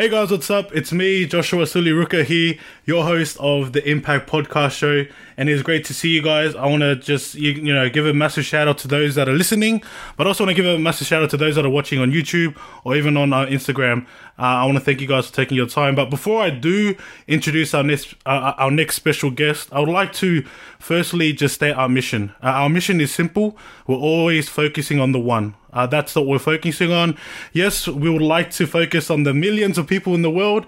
Hey guys, what's up? It's me, Joshua Suliruka here, your host of the Impact Podcast Show, and it's great to see you guys. I want to just you, you know give a massive shout out to those that are listening, but also want to give a massive shout out to those that are watching on YouTube or even on uh, Instagram. Uh, I want to thank you guys for taking your time. But before I do introduce our next uh, our next special guest, I would like to firstly just state our mission. Uh, our mission is simple. We're always focusing on the one. Uh, that's what we're focusing on. Yes, we would like to focus on the millions of people in the world,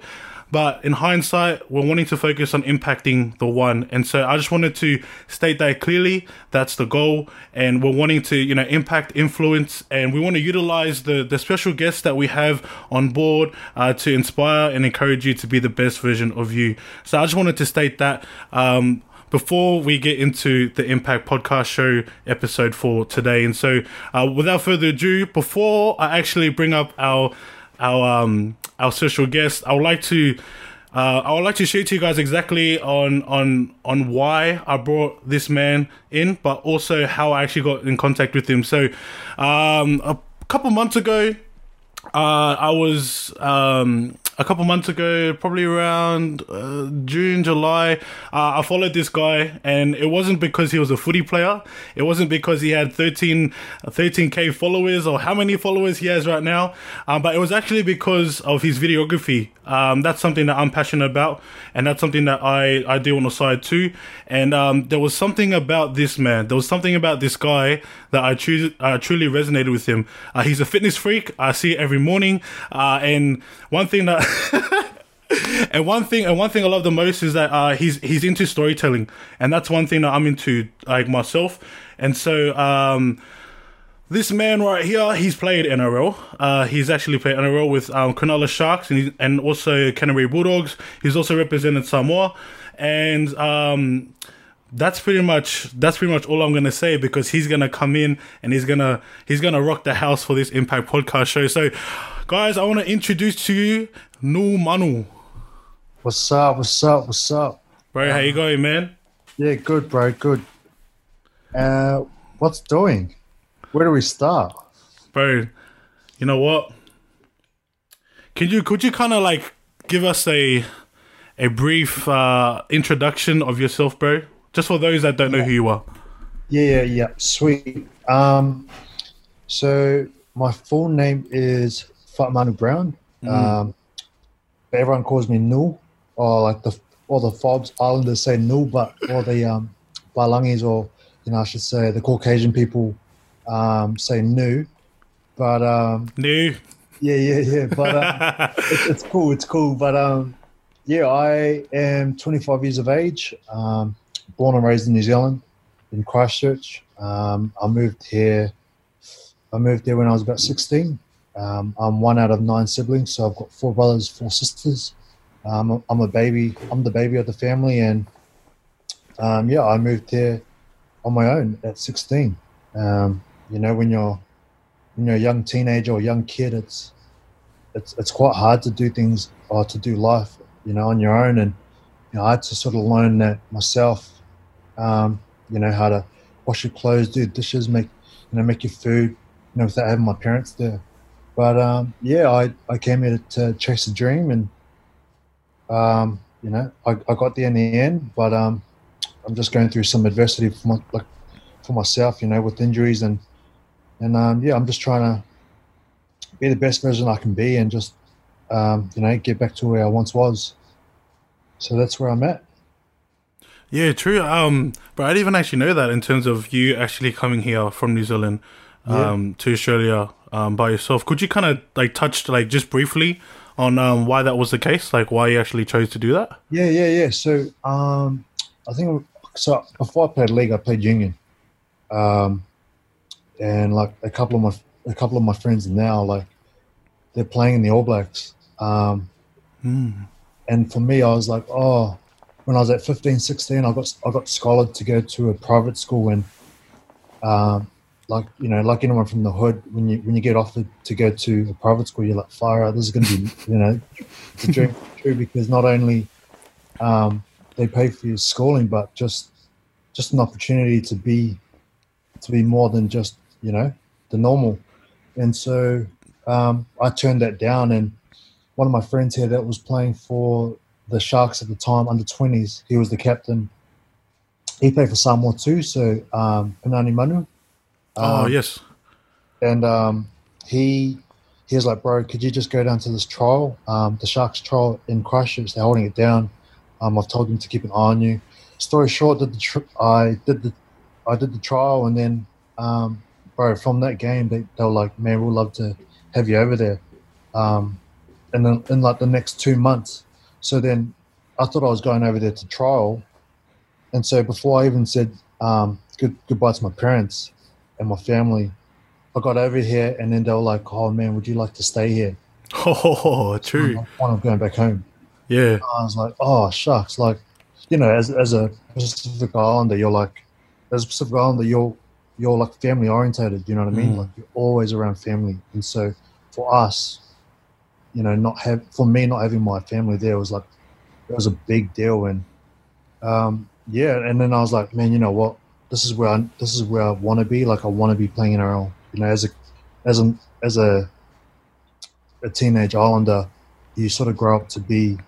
but in hindsight, we're wanting to focus on impacting the one. And so I just wanted to state that clearly. That's the goal. And we're wanting to, you know, impact, influence, and we want to utilize the, the special guests that we have on board uh, to inspire and encourage you to be the best version of you. So I just wanted to state that. Um, before we get into the Impact Podcast Show episode for today. And so, uh, without further ado, before I actually bring up our our um, our special guest, I would like to. Uh, I would like to share to you guys exactly on on on why I brought this man in, but also how I actually got in contact with him. So, um, a couple months ago, uh, I was um, a couple months ago, probably around uh, June, July, uh, I followed this guy, and it wasn't because he was a footy player. It wasn't because he had 13, 13k followers or how many followers he has right now, um, but it was actually because of his videography. Um, that's something that I'm passionate about, and that's something that I, I do on the side too. And um, there was something about this man, there was something about this guy that I truly, uh, truly resonated with him. Uh, he's a fitness freak. I see it every morning, uh, and one thing that and one thing and one thing I love the most is that uh, he's he's into storytelling, and that's one thing that I'm into like myself. And so um, this man right here, he's played NRL. Uh, he's actually played NRL with um, Cronulla Sharks and he, and also Canterbury Bulldogs. He's also represented Samoa, and um, that's pretty much that's pretty much all I'm gonna say because he's gonna come in and he's gonna he's gonna rock the house for this Impact podcast show. So, guys, I want to introduce to you Nu Manu. What's up? What's up? What's up? Bro, um, how you going, man? Yeah, good, bro. Good. Uh, what's doing? Where do we start? Bro, you know what? Can you could you kind of like give us a a brief uh, introduction of yourself, bro? Just for those that don't know who you are. Yeah, yeah, yeah. Sweet. Um, so my full name is Faamanu Brown. Mm. Um, everyone calls me Nu, or like the all the Fobs Islanders say Nu, but all the um, Balangis or you know I should say the Caucasian people um, say new, But um, Nu. Yeah, yeah, yeah. But uh, it's, it's, cool. It's cool. But um, yeah, I am 25 years of age. Um, born and raised in New Zealand, in Christchurch. Um, I moved here. I moved there when I was about 16. Um, I'm one out of nine siblings, so I've got four brothers, four sisters. Um, I'm a baby. I'm the baby of the family, and um, yeah, I moved here on my own at 16. Um, you know, when you're when you're a young teenager or young kid, it's it's it's quite hard to do things or to do life, you know, on your own. And you know, I had to sort of learn that myself. Um, you know, how to wash your clothes, do dishes, make you know, make your food, you know, without having my parents there. But um, yeah, I, I came here to, chase a dream, and um, you know, I, I got there in the end. But um, I'm just going through some adversity for my, like for myself, you know, with injuries and and um, yeah, I'm just trying to be the best version I can be, and just um, you know, get back to where I once was. So that's where I'm at. Yeah, true. Um, but I didn't even actually know that in terms of you actually coming here from New Zealand um, yeah. to Australia um, by yourself. Could you kind of like touch like just briefly on um, why that was the case, like why you actually chose to do that? Yeah, yeah, yeah. So um, I think so. Before I played league, I played union, um, and like a couple of my a couple of my friends now, like they're playing in the All Blacks. Um, mm. And for me, I was like, oh, when I was at 15, 16, I got I got scholared to go to a private school and um, like you know, like anyone from the hood, when you when you get offered to go to a private school, you're like, fire! out, This is going to be you know, the dream true because not only um, they pay for your schooling, but just just an opportunity to be to be more than just you know the normal. And so um, I turned that down, and one of my friends here that was playing for the Sharks at the time, under 20s. He was the captain. He played for Samoa too, so um, Penani Manu. oh Um, yes. and um, he he was like, "Bro, could you just go down to this trial, um, the Sharks trial in Christchurch? They're holding it down. Um, I've told them to keep an eye on you." Story short, did the tr- I did the I did the trial, and then, um, bro, from that game, they, they were like, "Man, we'd love to have you over there." Um, and then in like the next two months, so then I thought I was going over there to trial, and so before I even said um, good goodbye to my parents and my family, I got over here, and then they were like, "Oh man, would you like to stay here?" Oh, true. When I'm going back home, Yeah. I was like, "Oh shucks!" Like, you know, as as a Pacific Islander, you're like, as a Pacific Islander, you're you're like family orientated. You know what I mean? Mm. Like you're always around family, and so for us, you know, not have for me not having my family there was like it was a big deal, and um, yeah, and then I was like, man, you know what? This is where I this is where I want to be. Like I want to be playing NRL. You know, as a as a as a a teenage Islander, you sort of grow up to be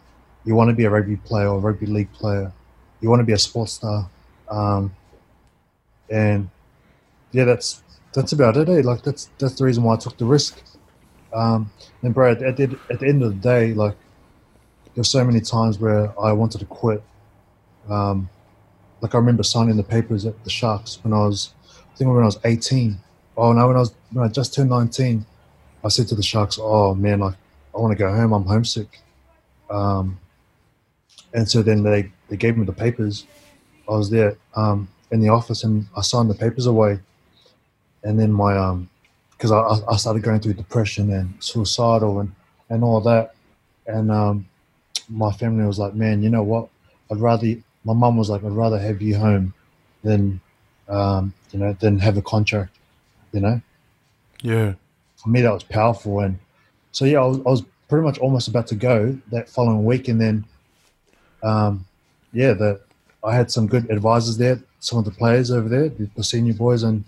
you want to be a rugby player or a rugby league player. You want to be a sports star, um, and yeah, that's that's about it. Eh? Like that's that's the reason why I took the risk. Um, and bro, at, the, at the end of the day, like there's so many times where I wanted to quit. Um, like I remember signing the papers at the Sharks when I was, I think when I was 18. Oh no, when I was when I just turned 19, I said to the Sharks, "Oh man, like I want to go home. I'm homesick." Um, and so then they, they gave me the papers. I was there um, in the office and I signed the papers away. And then my, um, because I, I started going through depression and suicidal and, and all that. And um, my family was like, man, you know what? I'd rather, my mum was like, I'd rather have you home than, um, you know, than have a contract, you know? Yeah. for me that was powerful and so yeah I was, I was pretty much almost about to go that following week and then um, yeah the I had some good advisors there some of the players over there the, the senior boys and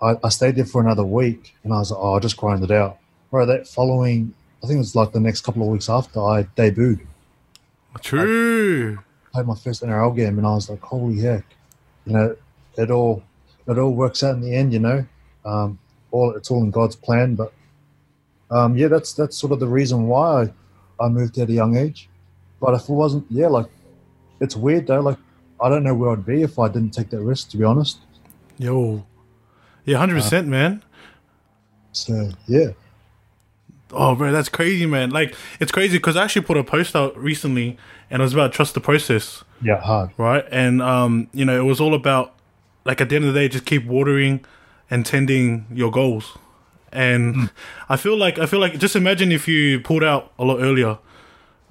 I, I stayed there for another week and I was like oh I'll just grind it out Right, that following I think it was like the next couple of weeks after I debuted True. played my first NRL game and I was like holy heck you know it all it all works out in the end you know um, all it's all in God's plan. But um, yeah, that's that's sort of the reason why I, I moved at a young age. But if it wasn't, yeah, like it's weird though. Like I don't know where I'd be if I didn't take that risk. To be honest. Yo. Yeah, hundred percent, man. So yeah, Oh, bro, that's crazy, man. Like, it's crazy because I actually put a post out recently, and it was about trust the process, yeah, hard. right? And um, you know, it was all about like at the end of the day, just keep watering and tending your goals. And I feel like I feel like just imagine if you pulled out a lot earlier.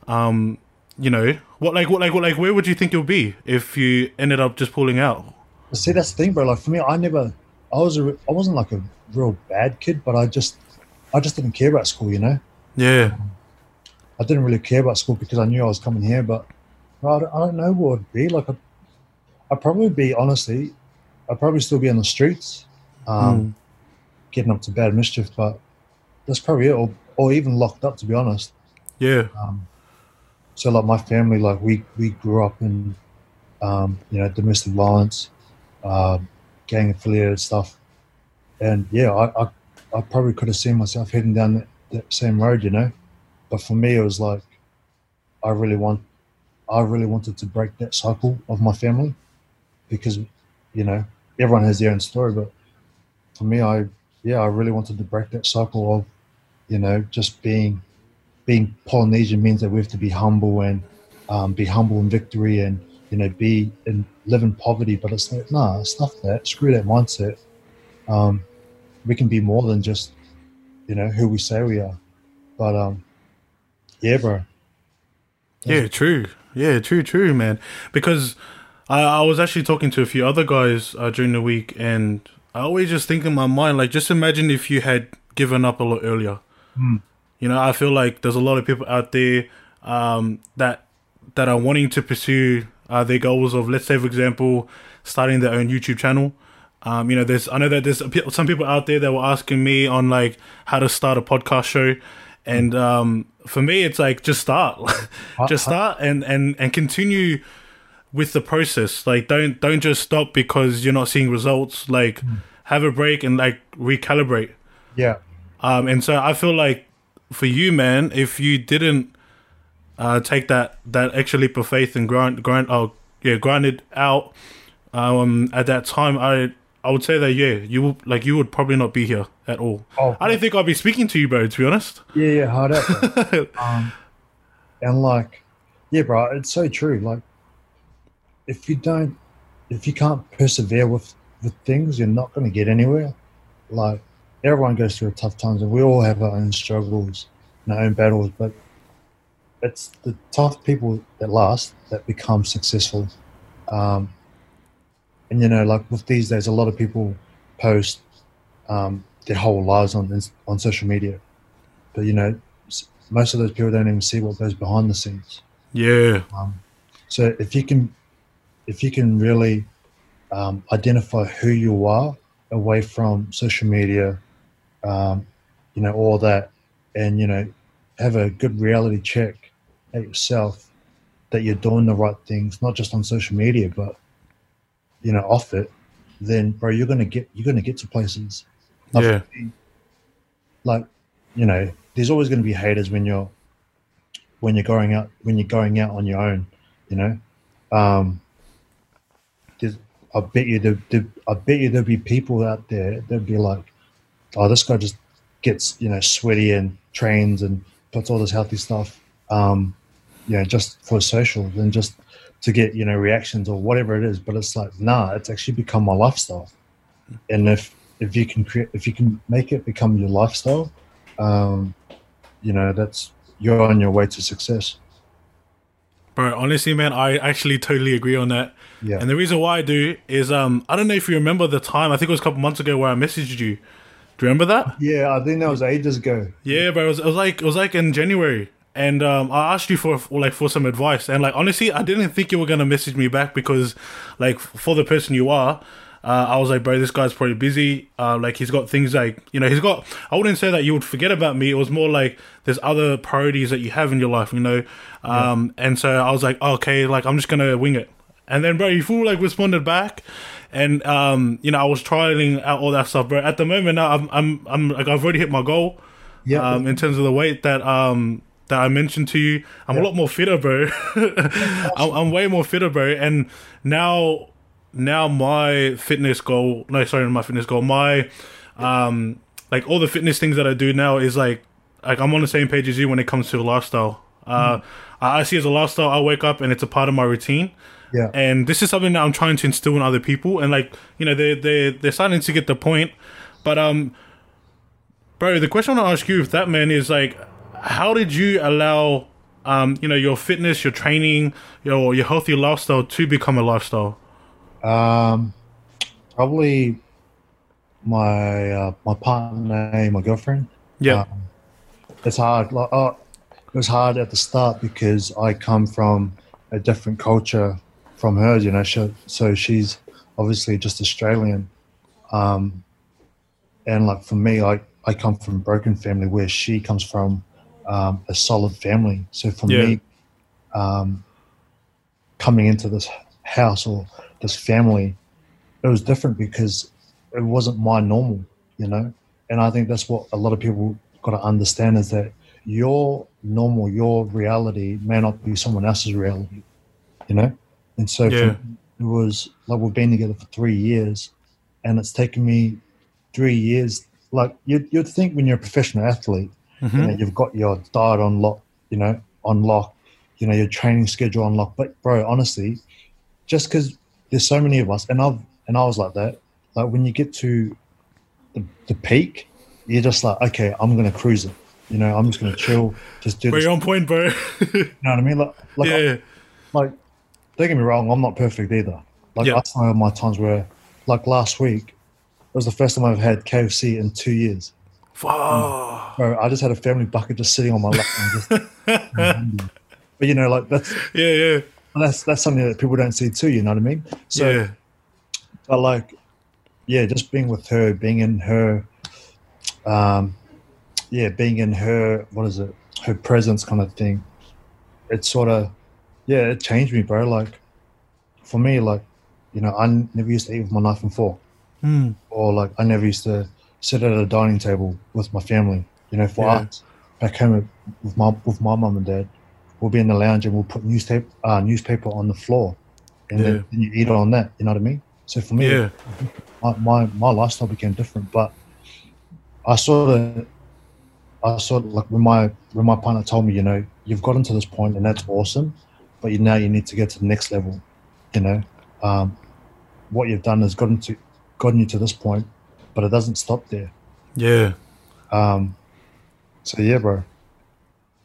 Um, you know, what like what like what like where would you think you'll be if you ended up just pulling out? See, that's the thing, bro. Like for me, I never, I was a, I wasn't like a real bad kid, but I just, I just didn't care about school. You know, Yeah, I didn't really care about school because I knew I was coming here. But I, don't, I don't know what it'd be like. I'd, I'd probably be honestly, I'd probably still be on the streets, um, getting up to bad mischief. But that's probably it, or, or even locked up. To be honest. yeah, Um, so like my family, like we we grew up in, um, you know, domestic violence, um, gang affiliated stuff, and yeah, I, I I probably could have seen myself heading down that, that same road, you know, but for me it was like, I really want, I really wanted to break that cycle of my family, because, you know, everyone has their own story, but for me, I yeah, I really wanted to break that cycle of, you know, just being being Polynesian means that we have to be humble and um, be humble in victory and you know be and live in poverty. But it's like nah, stuff that. Screw that mindset. Um, we can be more than just you know who we say we are. But um, yeah, bro. Yeah, true. Yeah, true, true, man. Because I, I was actually talking to a few other guys uh, during the week, and I always just think in my mind, like, just imagine if you had given up a lot earlier. Hmm. You know, I feel like there's a lot of people out there um, that that are wanting to pursue uh, their goals of, let's say, for example, starting their own YouTube channel. Um, you know, there's I know that there's some people out there that were asking me on like how to start a podcast show, And um, for me, it's like just start, just start, and and and continue with the process. Like don't don't just stop because you're not seeing results. Like have a break and like recalibrate. Yeah. Um, and so I feel like for you, man, if you didn't uh, take that that extra leap of faith and grind grind oh yeah grind it out um, at that time, I I would say that yeah you will like you would probably not be here at all. Oh, I don't think I'd be speaking to you, bro. To be honest. Yeah, yeah, hard out. um, and like, yeah, bro, it's so true. Like, if you don't, if you can't persevere with with things, you're not going to get anywhere. Like, everyone goes through tough times, and we all have our own struggles and our own battles. But it's the tough people that last that become successful. Um, and you know, like with these days, a lot of people post um, their whole lives on on social media, but you know, most of those people don't even see what goes behind the scenes. Yeah. Um, so if you can, if you can really um, identify who you are away from social media, um, you know, all that, and you know, have a good reality check at yourself that you're doing the right things, not just on social media, but you know, off it, then bro, you're gonna get you're gonna get to places. Like, Yeah. Like, you know, there's always gonna be haters when you're when you're going out when you're going out on your own, you know. Um there's I bet you there, there, I bet you there'll be people out there that'll be like, oh, this guy just gets you know sweaty and trains and puts all this healthy stuff, um, you know, just for social and just to get you know reactions or whatever it is. But it's like, nah, it's actually become my lifestyle. And if if you can create, if you can make it become your lifestyle, um, you know, that's you're on your way to success. Bro, honestly, man, I actually totally agree on that. Yeah. And the reason why I do is, um, I don't know if you remember the time. I think it was a couple months ago where I messaged you. Do you remember that? yeah, I think that was ages ago. Yeah, but It was, it was like it was like in January, and um, I asked you for for, like for some advice, and like honestly, I didn't think you were gonna message me back because, like, for the person you are. Uh, I was like, bro, this guy's probably busy. Uh, like, he's got things like, you know, he's got. I wouldn't say that you would forget about me. It was more like there's other priorities that you have in your life, you know. Um, and so I was like, okay, like I'm just gonna wing it. And then, bro, you full like responded back, and um, you know, I was trialing out all that stuff, bro. At the moment now, I'm, I'm, I'm like, I've already hit my goal. Yeah. Um, in terms of the weight that um that I mentioned to you, I'm a lot more fitter, bro. I'm, I'm way more fitter, bro. And now, now my fitness goal, no, sorry, my fitness goal, my um, like all the fitness things that I do now is like, like I'm on the same page as you when it comes to lifestyle. Uh, I I see as a lifestyle. I wake up and it's a part of my routine. yeah. And this is something that I'm trying to instill in other people. And like, you know, they they they're starting to get the point. But um, bro, the question I want to ask you if that man is like, how did you allow um, you know, your fitness, your training, your your healthy lifestyle to become a lifestyle? Um, probably my uh, my partner, my girlfriend. Yeah. Um, it's hard. Like, oh, it was hard at the start because I come from a different culture from hers. You know, she, so she's obviously just Australian. Um, and like for me, I I come from a broken family where she comes from um, a solid family. So for Yeah. me, um, coming into this house or this family, it was different because it wasn't my normal, you know. And I think that's what a lot of people got to understand is that your normal, your reality may not be someone else's reality, you know. And so Yeah. for, it was like we've been together for three years, and it's taken me three years. Like you'd, you'd think when you're a professional athlete, you know, mm-hmm. you've got your diet on lock, you know, on lock, you know, your training schedule on lock. But bro, honestly, just because there's so many of us, and I've and I was like that. Like when you get to the, the peak, you're just like, okay, I'm gonna cruise it. You know, I'm just gonna chill, just do this. you're on point, bro. You know what I mean? Like, like, yeah, like, don't get me wrong, I'm not perfect either. Like, Yeah. I have my times where, like last week, it was the first time I've had KFC in two years. Fuck. Bro, I just had a family bucket just sitting on my lap. And just, but you know, like that's yeah, yeah, that's that's something that people don't see too. You know what I mean? So, yeah, but like, yeah, just being with her, being in her, um, yeah, being in her what is it, her presence kind of thing. It sort of yeah, it changed me, bro. Like for me, like you know, I never used to eat with my knife and fork, Mm. or like I never used to sit at a dining table with my family. You know, for Yeah. us back home with my with my mum and dad, we'll be in the lounge and we'll put newspaper uh, newspaper on the floor, and Yeah. then, then you eat on that. You know what I mean? So for me, Yeah. my, my my lifestyle became different. But I sort of, I sort of like when my when my partner told me, you know, you've gotten to this point and that's awesome, but you now you need to get to the next level. You know, um, what you've done has gotten to gotten you to this point, but it doesn't stop there. Yeah. Um, so yeah, bro.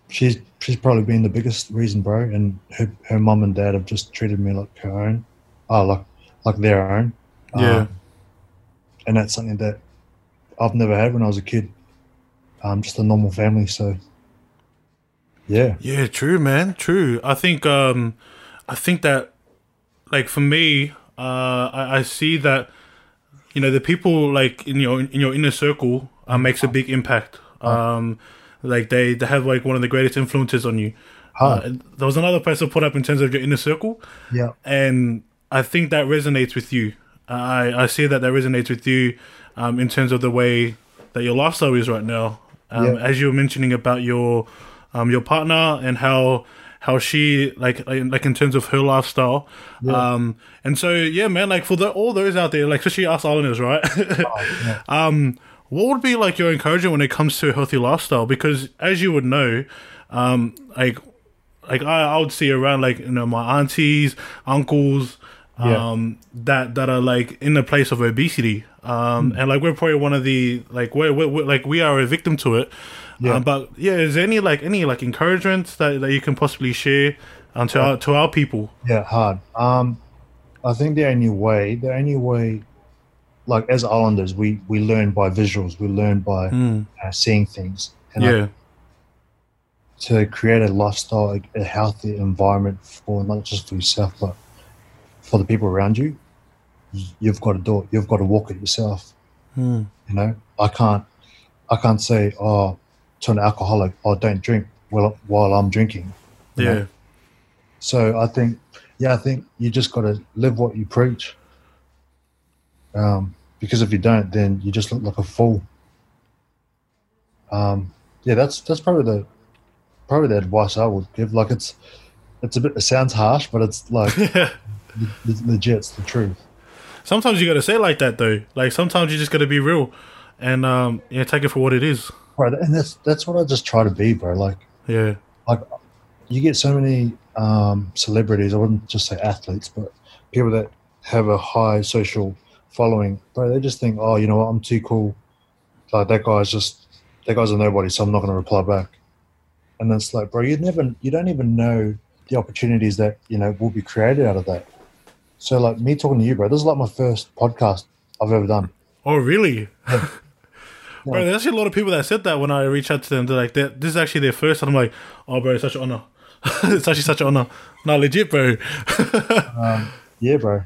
She's she's probably been the biggest reason, bro. And her her mum and dad have just treated me like her own, oh, like like their own. Yeah. Um, and that's something that I've never had when I was a kid. Um, just a normal family. So yeah, Yeah, true, man. True. I think um I think that like for me, uh I, I see that you know, the people like in your in your inner circle uh, makes a big impact. Um like they, they have like one of the greatest influences on you. Uh, there was another person put up in terms of your inner circle, yeah, and I think that resonates with you. I I see that that resonates with you, um, in terms of the way that your lifestyle is right now. Um, Yeah. As you were mentioning about your, um, your partner and how how she like like in terms of her lifestyle, um, and so yeah, man, like for the, all those out there, like especially us Islanders, right? yeah. um, what would be like your encouragement when it comes to a healthy lifestyle? Because as you would know, um, like like I, I would see around like you know my aunties, uncles, Yeah. um, that that are like in the place of obesity, um, and like we're probably one of the like we're, we're, we're like we are a victim to it. Yeah. Um, but yeah, is there any like any like encouragement that, that you can possibly share um, to our to our people? yeah, hard. Um, I think the only way, the only way, like as Islanders, we we learn by visuals. We learn by Mm, uh, seeing things. And I yeah, to create a lifestyle, a, a healthy environment for not just for yourself, but for the people around you, you've got to do it. You've got to walk it yourself. Mm, You know, I can't, I can't say, oh, to an alcoholic, oh, don't drink while while I'm drinking. you know? yeah, So I think, yeah, I think you just got to live what you preach. Um, because if you don't, then you just look like a fool. Um, yeah, that's that's probably the probably the advice I would give. Like it's it's a bit it sounds harsh, but it's like yeah. le- legit. It's the truth. Sometimes you gotta say it like that though. Like sometimes you just gotta be real, and um, yeah, take it for what it is. Right, and that's that's what I just try to be, bro. Like Yeah, like you get so many um, celebrities. I wouldn't just say athletes, but people that have a high social following. Bro, they just think, oh, you know what, I'm too cool. Like that guy's just that guy's a nobody, so I'm not going to reply back. And it's like, bro, you never, you don't even know the opportunities that you know will be created out of that. So, like me talking to you, bro, this is like my first podcast I've ever done. Oh, really? Yeah. bro, there's actually a lot of people that said that when I reached out to them. They're like, "That- this is actually their first. And I'm like, oh, bro, it's such an honor. it's actually such an honor. Not legit, bro. Yeah, bro.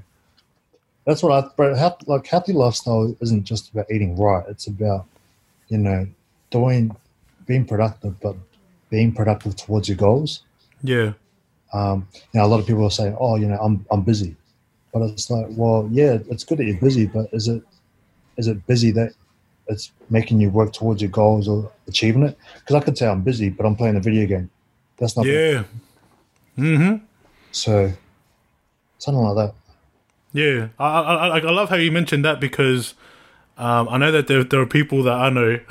That's what I, bro. Like healthy lifestyle isn't just about eating right. It's about, you know, doing, being productive, but being productive towards your goals. yeah, Um, you know, a lot of people are saying, "Oh, you know, I'm I'm busy," but it's like, well, yeah, it's good that you're busy, but is it is it busy that it's making you work towards your goals or achieving it? Because I could say I'm busy, but I'm playing a video game. That's not yeah. Mm-hmm. so something like that. Yeah, I, I I I love how you mentioned that because um, I know that there there are people that I know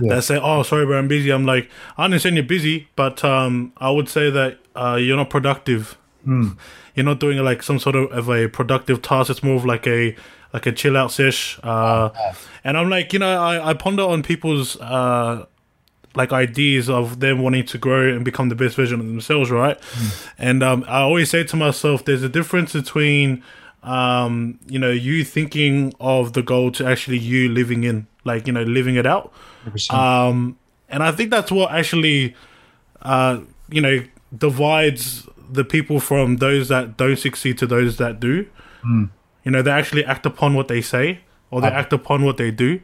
Yeah. that say, "Oh, sorry, bro, I'm busy." I'm like, I understand you're busy, but um, I would say that uh, you're not productive. Mm. You're not doing like some sort of, of a productive task. It's more of like a like a chill out sesh. Uh, and I'm like, you know, I, I ponder on people's uh, like ideas of them wanting to grow and become the best version of themselves, right? And um, I always say to myself, there's a difference between um, you know you thinking of the goal to actually you living in, like you know, living it out. 100%. Um, and I think that's what actually, uh, you know, divides the people from those that don't succeed to those that do. You know, they actually act upon what they say or they Ah. act upon what they do.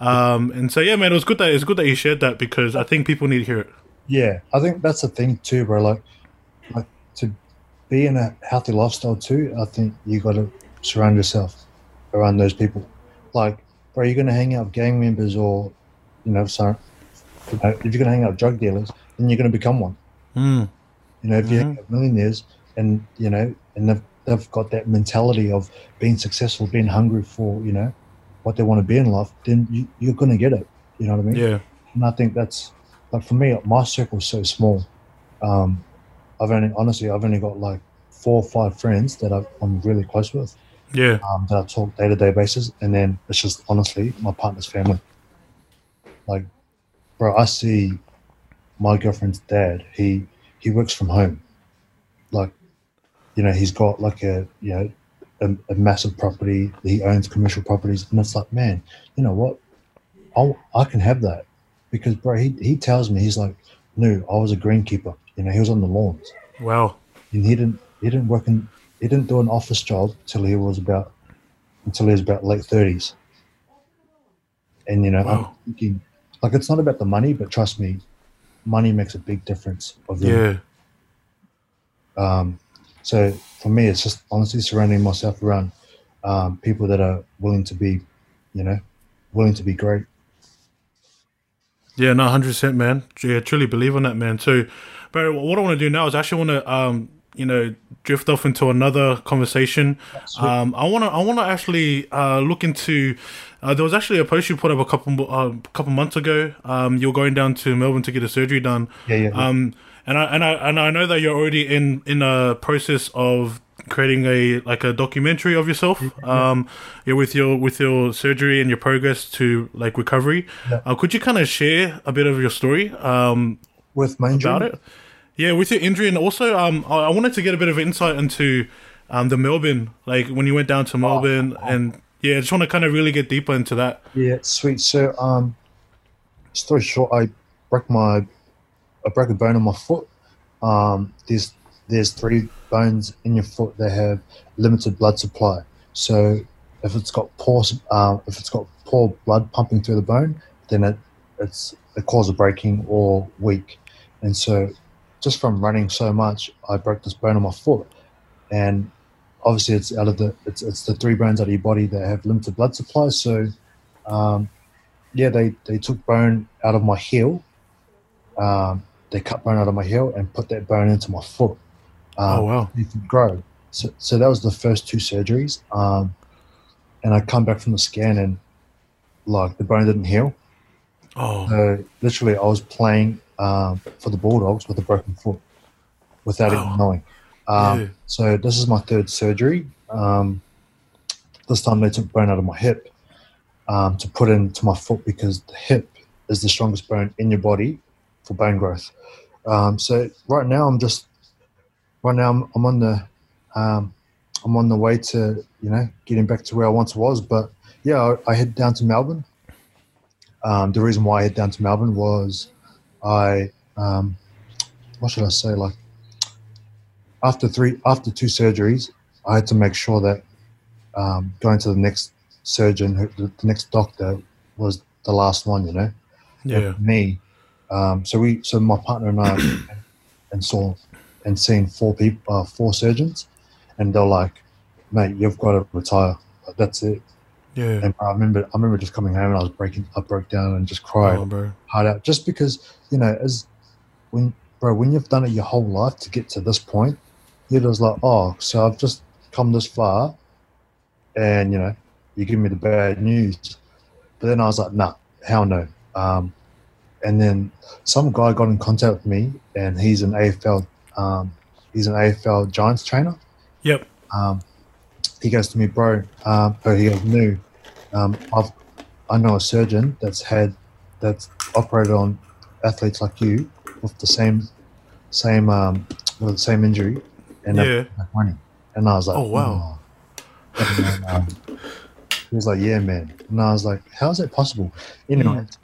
Um, and so yeah, man, it was good that it's good that you shared that because I think people need to hear it. Yeah, I think that's the thing too, bro. Like, like to be in a healthy lifestyle too. I think you got to surround yourself around those people. Like, bro, you're gonna hang out with gang members or, you know, sorry, you know, if you're gonna hang out with drug dealers, then you're gonna become one. Mm. You know, if you hang out with millionaires and you know, and they've they've got that mentality of being successful, being hungry for you know what they want to be in life, then you, you're gonna get it. You know what I mean? Yeah. And I think that's like for me, my circle's so small. Um, I've only honestly, I've only got like four or five friends that I- I'm really close with Yeah. um, that I talk day to day basis, and then it's just honestly my partner's family. Like, bro, I see my girlfriend's dad. He he works from home. Like, you know, he's got like a you know a, a massive property. He owns commercial properties, and it's like, man, you know what? I I can have that because, bro, he he tells me he's like, no, I was a greenkeeper. You know, he was on the lawns Wow. and he didn't he didn't work in he didn't do an office job till he was about until he was about late thirties. And you know, Wow. I'm thinking like it's not about the money, but trust me, money makes a big difference of the Yeah. um so for me it's just honestly surrounding myself around um, people that are willing to be, you know, willing to be great. Yeah, no, hundred percent, man. Yeah, truly believe on that, man. Too, but what I want to do now is actually want to, um, you know, drift off into another conversation. Um, I want to, I want to actually uh, look into. Uh, there was actually a post you put up a couple, uh, couple months ago. Um, you're going down to Melbourne to get a surgery done. Yeah, yeah. Um, and I and I and I know that you're already in in a process of creating a like a documentary of yourself. Um, yeah, with your with your surgery and your progress to like recovery. Yeah. Uh, could you kind of share a bit of your story um, with my injury, about it? Yeah, with your injury, and also um, I, I wanted to get a bit of insight into um, the Melbourne, like when you went down to Melbourne, and yeah, I just want to kind of really get deeper into that. Yeah, sweet. So, um, story short, I broke my, I broke a bone in my foot. Um, there's there's three bones in your foot that have limited blood supply. So, if it's got poor, um, if it's got poor blood pumping through the bone, then it it's it of breaking or weak. And so, just from running so much, I broke this bone in my foot, and obviously it's out of the it's it's the three bones out of your body that have limited blood supply. So um, yeah, they, they took bone out of my heel. Um, they cut bone out of my heel and put that bone into my foot. Um, Oh wow! It could grow. So, so that was the first two surgeries. Um, and I come back from the scan and like the bone didn't heal. Oh So literally, I was playing um, for the Bulldogs with a broken foot without Wow. even knowing. Um, Yeah. So this is my third surgery. Um, this time they took bone out of my hip um, to put into my foot because the hip is the strongest bone in your body for bone growth. Um, so right now I'm just right now I'm, I'm on the um, I'm on the way to you know getting back to where I once was. But yeah, I, I head down to Melbourne. Um, the reason why I head down to Melbourne was I um, what should I say like after three after two surgeries I had to make sure that um, going to the next surgeon the, the next doctor was the last one you know yeah, me. Um, so we, so my partner and I, and saw and seen four people, uh, four surgeons, and they're like, "Mate, you've got to retire. Like, That's it." yeah. And I remember, I remember just coming home and I was breaking, I broke down and just cried Oh, bro. hard out, just because you know, as when, bro, when you've done it your whole life to get to this point, you're just like, "Oh, so I've just come this far," and you know, you give me the bad news. But then I was like, "Nah, hell no." Um, and then some guy got in contact with me, and he's an AFL, um, he's an AFL Giants trainer. Yep. Um, he goes to me, bro. Um, oh, he goes, no. Um, I've, I know a surgeon that's had that's operated on athletes like you with the same, same, um, with the same injury, and Yeah. money. And I was like, Oh, wow. "Oh." Then, um, he was like, yeah, man. And I was like, how is that possible? Anyway, Mm.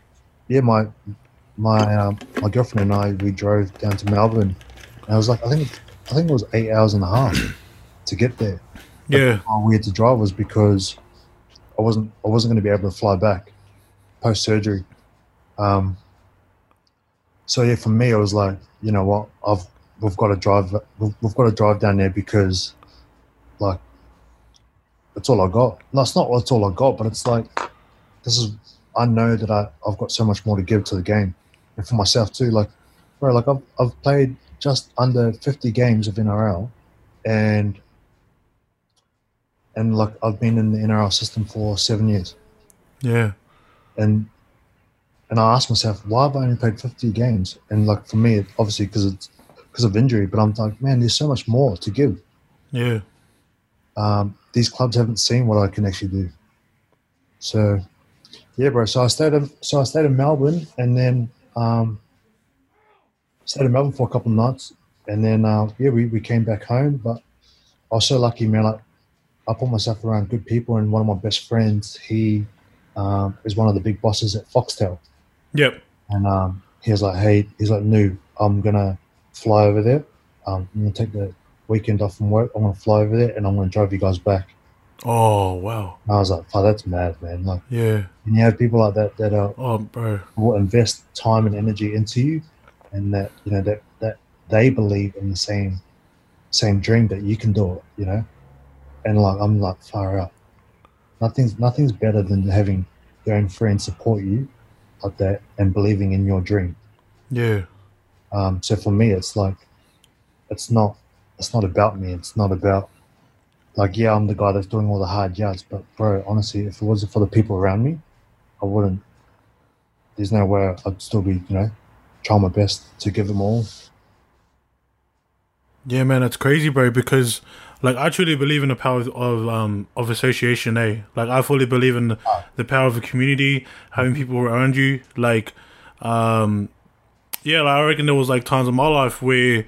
yeah, my my um, my girlfriend and I we drove down to Melbourne. And I was like, I think I think it was eight hours and a half to get there. Yeah. How we had to drive was because I wasn't I wasn't going to be able to fly back. post surgery. Um, so yeah, for me, it was like, you know what, I've we've got to drive, we've, we've got to drive down there because, like, that's all I got. No, it's not that's all I got, but it's like, this is, I know that I, I've got so much more to give to the game, and for myself too. Like, bro, like I've I've played just under fifty games of NRL, and and like I've been in the NRL system for seven years Yeah. and and I asked myself, why have I only played 50 games? And like for me, it, obviously because it's because of injury, but I'm like, man, there's so much more to give. Yeah. Um, these clubs haven't seen what I can actually do. So, yeah, bro. So I stayed in, so I stayed in Melbourne, and then um, stayed in Melbourne for a couple of nights, and then uh, yeah, we, we came back home. But I was so lucky, man. Like I put myself around good people, and one of my best friends, he um, is one of the big bosses at Foxtel. Yep. And um, he was like, "Hey, he's like, new. I'm gonna fly over there. Um, I'm gonna take the weekend off from work. I'm gonna fly over there, and I'm gonna drive you guys back." Oh wow. I was like, "Oh, that's mad, man!" Like, Yeah. and you have people like that that are Oh bro. will invest time and energy into you, and that you know that that they believe in the same same dream that you can do it. You know, and like I'm like far out. Nothing's nothing's better than having your own friends support you like that and believing in your dream. Yeah. Um, so for me, it's like, it's not, it's not about me. It's not about, like, yeah, I'm the guy that's doing all the hard yards. But bro, honestly, if it wasn't for the people around me, I wouldn't. There's no way I'd still be, you know, trying my best to give them all. Yeah, man, that's crazy, bro. Because like I truly believe in the power of, um of association. Eh, like I fully believe in the, the power of a community, having people around you. Like, um, yeah, like, I reckon there was like times in my life where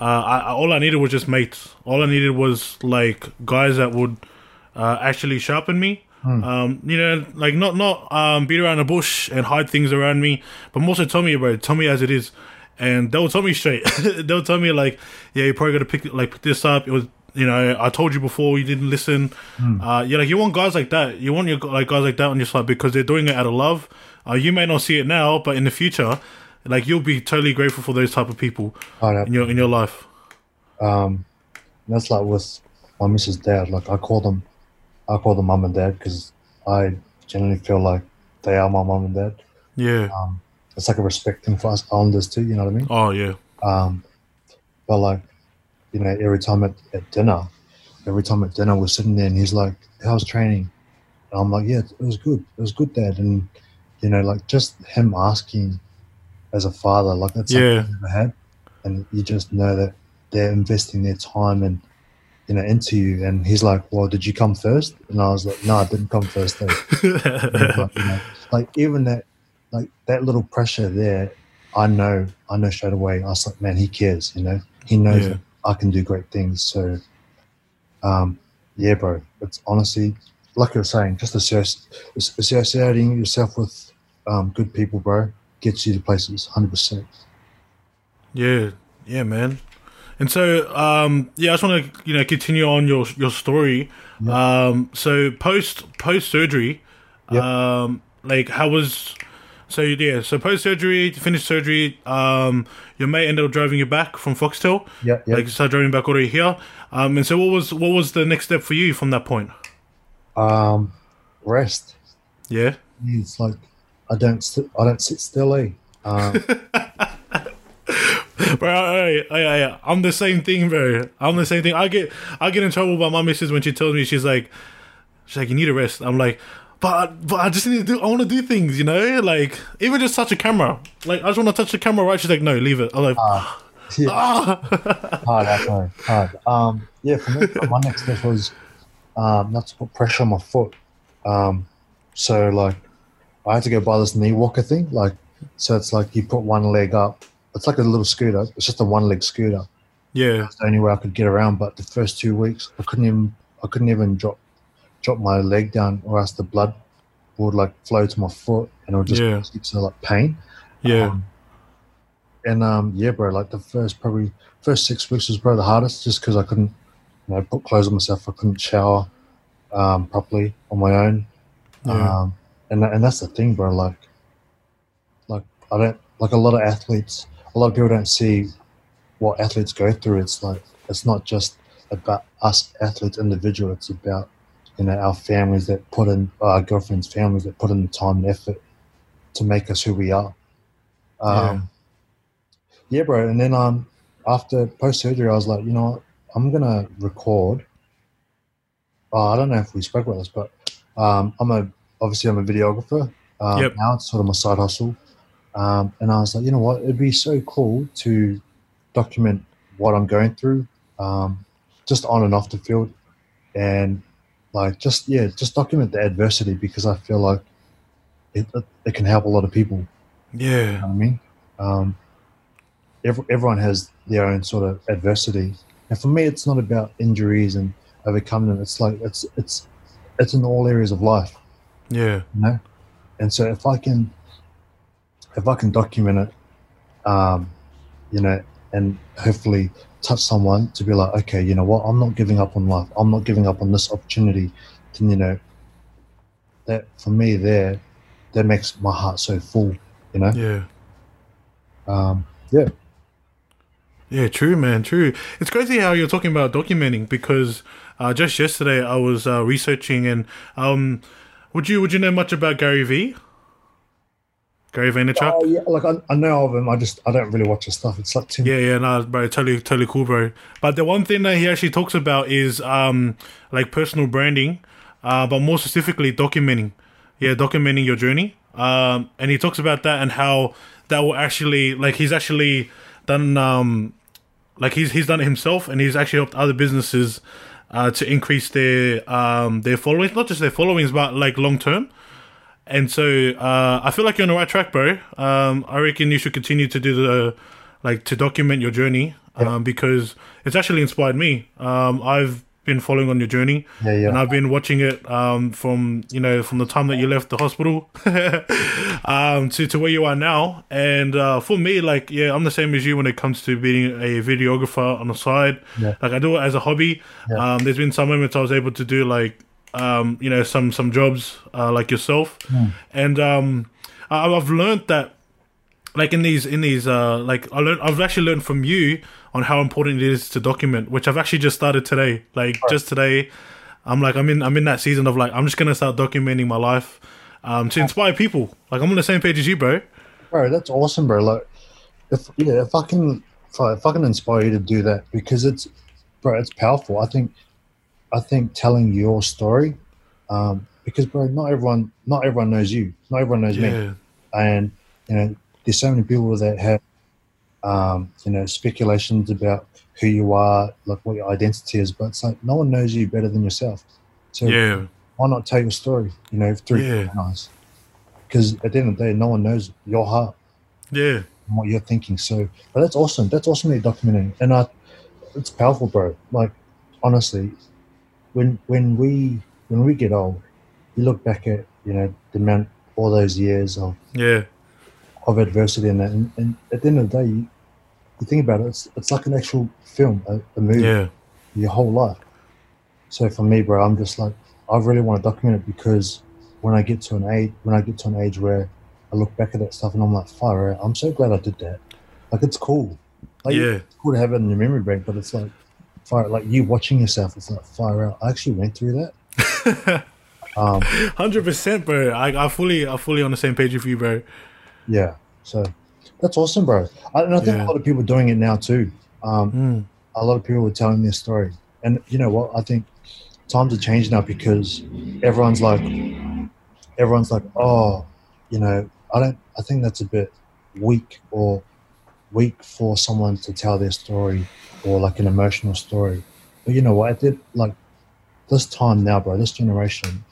uh, I, I all I needed was just mates. All I needed was like guys that would uh, actually sharpen me. Um, you know, like not not um, beat around the bush and hide things around me, but more so tell me about it. Tell me as it is, and they'll tell me straight. they'll tell me like, yeah, you probably got to pick like pick this up. It was you know I told you before, you didn't listen. Uh, yeah, like you want guys like that. You want your like guys like that on your side because they're doing it out of love. Uh, you may not see it now, but in the future, like you'll be totally grateful for those type of people Oh, in your in your life. Um, that's like with my missus' dad. Like I call them, I call them mum and dad because I generally feel like they are my mum and dad. Yeah. Um, it's like a respect thing for us Islanders too. You know what I mean? Oh yeah. Um, but like, you know, every time at, at dinner, every time at dinner, we're sitting there and he's like, "How's training?" And I'm like, "Yeah, it was good. It was good, Dad." And you know, like just him asking as a father, like that's something Yeah. I've never had, and you just know that they're investing their time and you know into you. And he's like, "Well, did you come first? And I was like, "No, I didn't come first." Though. But, you know, like even that, like that little pressure there, I know, I know straight away. I was like, man, he cares. You know, he knows Yeah. that I can do great things. So, um, yeah, bro. It's honestly, like you were saying, just associ- associating yourself with um, good people, bro, gets you to places. Hundred percent. Yeah, yeah, man. And so, um, yeah, I just want to you know continue on your your story. Um, so post post surgery, Yep. um, like how was so yeah, so post surgery, finished surgery. Um, your mate ended up driving you back from Foxtel. Yeah, yeah. Like you started driving back already here. Um, and so what was what was the next step for you from that point? um, rest. Yeah, It's like I don't, sit, I don't sit still. Eh? Um, bro, I, I, I, I'm the same thing, bro. I'm the same thing. I get I get in trouble by my missus when she tells me she's like, she's like, you need a rest. I'm like, but but I just need to do. I want to do things, you know, like even just touch a camera. Like I just want to touch the camera, right? She's like, no, leave it. I'm like, yeah. ah, hard, hard, hard. Um, yeah, for me, my next step was um, not to put pressure on my foot. Um, so like, I had to go buy this knee walker thing. Like, so it's like you put one leg up. It's like a little scooter. It's just a one leg scooter. yeah, It's the only way I could get around. But the first two weeks, I couldn't even, I couldn't even drop, drop my leg down, or else the blood would like flow to my foot, and it would just Yeah. to like pain. yeah, Um, and um, yeah, bro, like the first probably first six weeks was probably the hardest, just because I couldn't, you know, put clothes on myself. I couldn't shower um, properly on my own. Yeah. Um, and and that's the thing, bro. Like, like I don't like a lot of athletes. A lot of people don't see what athletes go through. It's like it's not just about us athletes individual. It's about you know our families that put in our girlfriends' families that put in the time and effort to make us who we are. Um, yeah. yeah, bro. And then um, after post surgery, I was like, you know, what? I'm gonna record. Oh, I don't know if we spoke about this, but um, I'm a obviously I'm a videographer. Um, Yep. Now it's sort of my side hustle, um, and I was like, you know what, it'd be so cool to document what I'm going through, um, just on and off the field, and like just yeah, just document the adversity because I feel like it, it, can help a lot of people. You know Yeah. what I mean? Um, every, everyone has their own sort of adversity, and for me, it's not about injuries and overcoming them. It's like it's it's it's in all areas of life, Yeah. you know. And so, if I can, if I can document it, um, you know, and hopefully touch someone to be like, okay, you know what, I'm not giving up on life. I'm not giving up on this opportunity. Then you know, that for me there, that makes my heart so full. You know. Yeah. Um, yeah. Yeah, true, man, true. It's crazy how you're talking about documenting because uh, just yesterday I was uh, researching and um, would you would you know much about Gary Vee? Gary Vaynerchuk. Oh yeah, like I, I know of him. I just I don't really watch his stuff. It's like too Yeah, yeah, no, bro, totally, totally cool, bro. But the one thing that he actually talks about is um, like personal branding, uh, but more specifically documenting. Yeah, documenting your journey. Um, and he talks about that and how that will actually, like, he's actually done, um, like he's he's done it himself, and he's actually helped other businesses uh, to increase their um their followings, not just their followings, but like long term. And so uh, I feel like you're on the right track, bro. Um, I reckon you should continue to do the like to document your journey um, because it's actually inspired me. Um, I've been following on your journey, Yeah, yeah. and I've been watching it um, from you know from the time that you left the hospital um, to to where you are now. And uh, for me, like yeah, I'm the same as you when it comes to being a videographer on the side. Yeah. Like I do it as a hobby. Um, there's been some moments I was able to do like um, you know some some jobs uh, like yourself, and um, I- I've learned that like in these in these uh like I learned I've actually learned from you on how important it is to document, which I've actually just started today. Like just today, I'm like I'm in I'm in that season of like I'm just gonna start documenting my life um to inspire people. Like I'm on the same page as you, bro. bro. That's awesome, bro. Like, if yeah, if I can, if I, if I can inspire you to do that because it's, bro, it's powerful. I think, I think telling your story, um, because bro, not everyone, not everyone knows you. Not everyone knows me. And you know there's so many people that have um, you know speculations about who you are like what your identity is but it's like no one knows you better than yourself. So yeah, why not tell your story you know through Yeah. eyes? Because at the end of the day no one knows your heart yeah, and what you're thinking. So but that's awesome. That's awesome that you're documenting. And I, it's powerful bro. Like honestly when when we when we get old you look back at you know the amount all those years of yeah, of adversity and that. And, and at the end of the day, you, you think about it, it's, it's like an actual film, a, a movie, yeah, your whole life. So for me, bro, I'm just like, I really want to document it because when I get to an age, when I get to an age where I look back at that stuff and I'm like, fire I'm so glad I did that. Like it's cool. Like, Yeah. It's cool to have it in your memory bank, but it's like, fire, like you watching yourself, it's like fire out. I actually went through that. um, hundred percent, bro. I I fully I fully on the same page with you, bro. Yeah. So that's awesome, bro. I, and I think Yeah. a lot of people are doing it now too. Um, Mm. a lot of people are telling their story. And you know what? I think times have changed now because everyone's like, everyone's like, oh, you know, I don't, I think that's a bit weak or weak for someone to tell their story or like an emotional story. But you know what? I did like this time now, bro, this generation,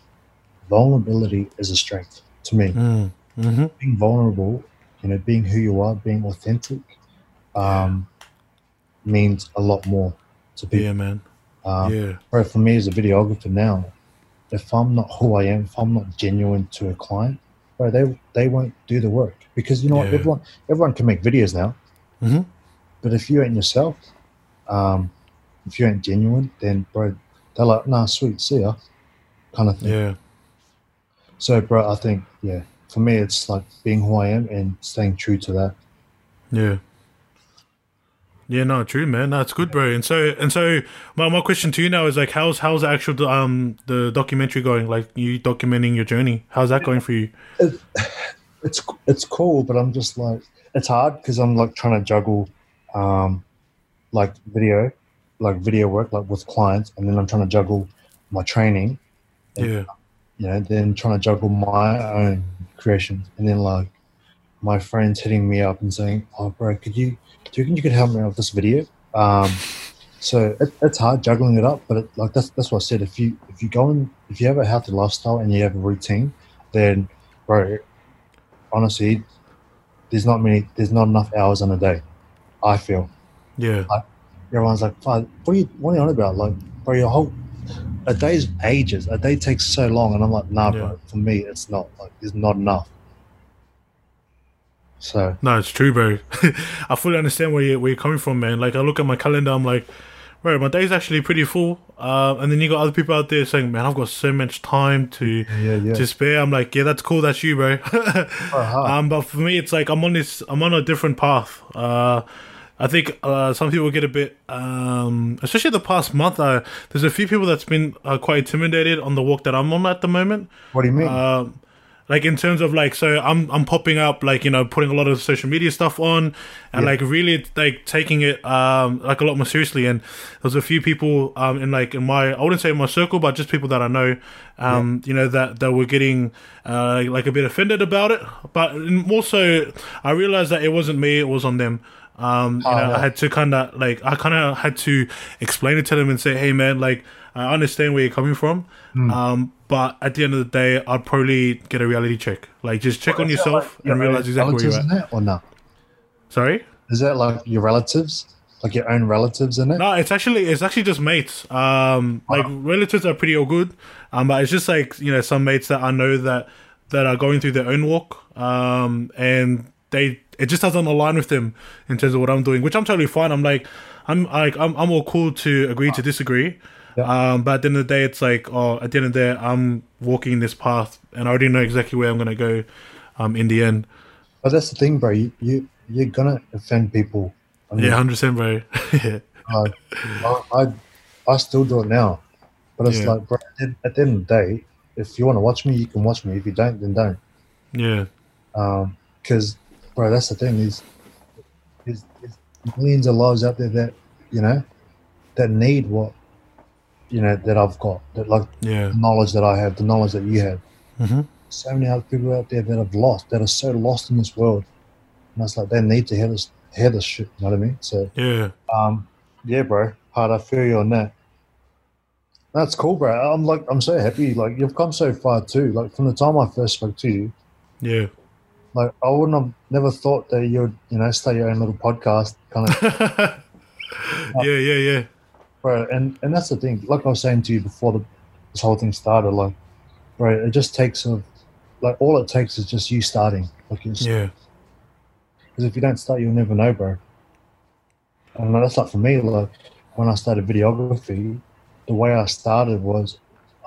vulnerability is a strength to me Mm. Mm-hmm. being vulnerable, you know, being who you are, being authentic, um, means a lot more to people. Yeah, man. Um, Yeah, Bro, for me as a videographer now, if I'm not who I am, if I'm not genuine to a client, bro, they they won't do the work because you know what, everyone everyone can make videos now, Mhm. but if you ain't yourself, um, if you ain't genuine, then bro, they're like, nah, sweet, see ya, kind of thing. yeah. So, bro, I think yeah, for me, it's like being who I am and staying true to that. Yeah. Yeah, no, true, man. That's good, bro. And so, and so, my, my question to you now is like, how's how's the actual um the documentary going? Like, you documenting your journey. How's that going for you? It, it's it's cool, but I'm just like it's hard because I'm like trying to juggle, um, like video, like video work, like with clients, and then I'm trying to juggle my training. Yeah, You know, then trying to juggle my own creations, and then like my friends hitting me up and saying, "Oh, bro, could you do you think you could help me out with this video?" Um, so it, it's hard juggling it up, but it, like that's that's what I said. If you if you go in, if you have a healthy lifestyle and you have a routine, then bro, honestly, there's not many, there's not enough hours in a day. I feel yeah, everyone's like, "Fuck, "What are you what are you on about?" Like, bro, your whole a day's ages. A day takes so long, and I'm like, "Nah, Yeah. bro. For me, it's not like there's not enough." So no, it's true, bro. I fully understand where you where you're coming from, man. Like, I look at my calendar, I'm like, bro, my day's actually pretty full. Uh, and then you got other people out there saying, man, I've got so much time to yeah, yeah. to spare. I'm like, yeah, that's cool. That's you, bro. Uh-huh. um, but for me, it's like I'm on this. I'm on a different path. Uh, I think uh, some people get a bit, um, especially the past month. Uh, there's a few people that's been uh, quite intimidated on the walk that I'm on at the moment. what do you mean? Um, like in terms of like, so I'm I'm popping up like you know putting a lot of social media stuff on, and Yeah. like really like taking it um like a lot more seriously. And there's a few people um in like in my I wouldn't say in my circle, but just people that I know, um you know that that were getting uh like a bit offended about it. But more so, I realized that it wasn't me; it was on them. Um, you Oh, know, yeah. I had to kind of like I kind of had to explain it to them and say, "Hey, man, like I understand where you're coming from, Hmm. um, but at the end of the day, I'd probably get a reality check. Like, just check on yourself and realize exactly where you're at." or no? Sorry, Is that like your relatives, like your own relatives in it? no, it's actually it's actually just mates. Um, like relatives are pretty all good, um, but it's just like you know some mates that I know that that are going through their own walk, um, and they it just doesn't align with them in terms of what I'm doing, which I'm totally fine. I'm like, I'm like I'm I'm all cool to agree to disagree. Yeah. Um, but at the end of the day, it's like, oh, at the end of the day, I'm walking this path, and I already know exactly where I'm gonna go, um, in the end. But that's the thing, bro. You, you you're gonna offend people. I mean, Yeah, hundred percent, bro. yeah, I, I I still do it now, but it's Yeah. like, bro. At, at the end of the day, if you want to watch me, you can watch me. If you don't, then don't. yeah, Because, bro, that's the thing. Is there's, there's millions of lives out there that you know that need what you know that I've got. That like yeah. the knowledge that I have, the knowledge that you have. hmm So many other people out there that have lost, that are so lost in this world, and it's like they need to hear this, hear this shit. You know what I mean? So, Yeah, um, yeah, bro, hard. I feel you on that. That's cool, bro. I'm like, I'm so happy. Like, you've come so far too. Like, from the time I first spoke to you, yeah. Like, I wouldn't have never thought that you'd, you know, start your own little podcast, kind of, yeah, yeah, yeah. bro. And and that's the thing. Like I was saying to you before the, this whole thing started, like, bro, it just takes a, like, all it takes is just you starting. Like, Yeah, Because if you don't start, you'll never know, bro. And that's like for me, like when I started videography, the way I started was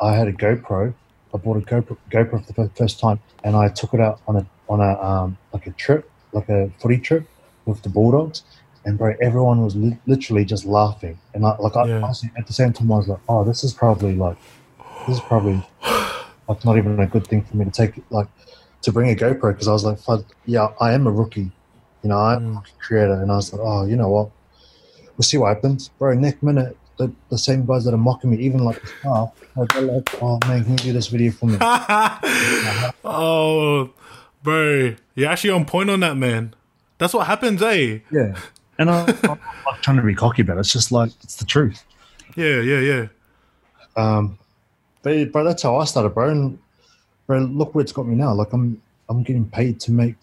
I had a GoPro. I bought a GoPro, GoPro for the first time, and I took it out on a on a um, like a trip, like a footy trip with the Bulldogs. And bro, everyone was li- literally just laughing. And I, like I, Yeah. honestly, at the same time, I was like, oh, this is probably like, this is probably like not even a good thing for me to take like to bring a GoPro because I was like, yeah, I am a rookie. You know, I'm a Mm. rookie creator. And I was like, oh, you know what? We'll see what happens. Bro, next minute, the, the same guys that are mocking me, even like the staff, like, they're like, oh, man, can you do this video for me? oh, bro, you're actually on point on that, man. That's what happens, eh? yeah. And I, I'm not trying to be cocky about it. It's just like, it's the truth. Yeah, yeah, yeah. Um, but, bro, that's how I started, bro. And, bro, look where it's got me now. Like, I'm I'm getting paid to make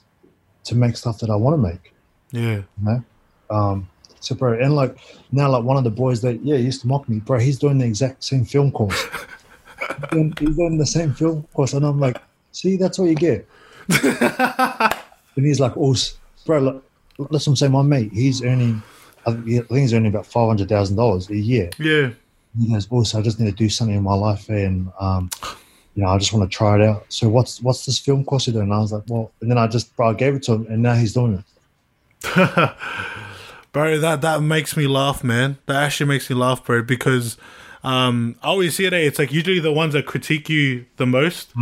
to make stuff that I want to make. Yeah, you know. Um, so, bro, and like now, like one of the boys that yeah used to mock me, bro, he's doing the exact same film course. he's, doing, he's doing the same film course, and I'm like, see, that's what you get. And he's like, oh, bro, look, listen, say my mate, he's earning, I think he's earning about five hundred thousand dollars a year. yeah, He goes, also, I just need to do something in my life, and um, you know, I just want to try it out. So what's what's this film course you doing? And I was like, well, and then I just bro, I gave it to him, and now he's doing it. bro, that that makes me laugh, man. That actually makes me laugh, bro, because um, I always see it. It's like usually the ones that critique you the most.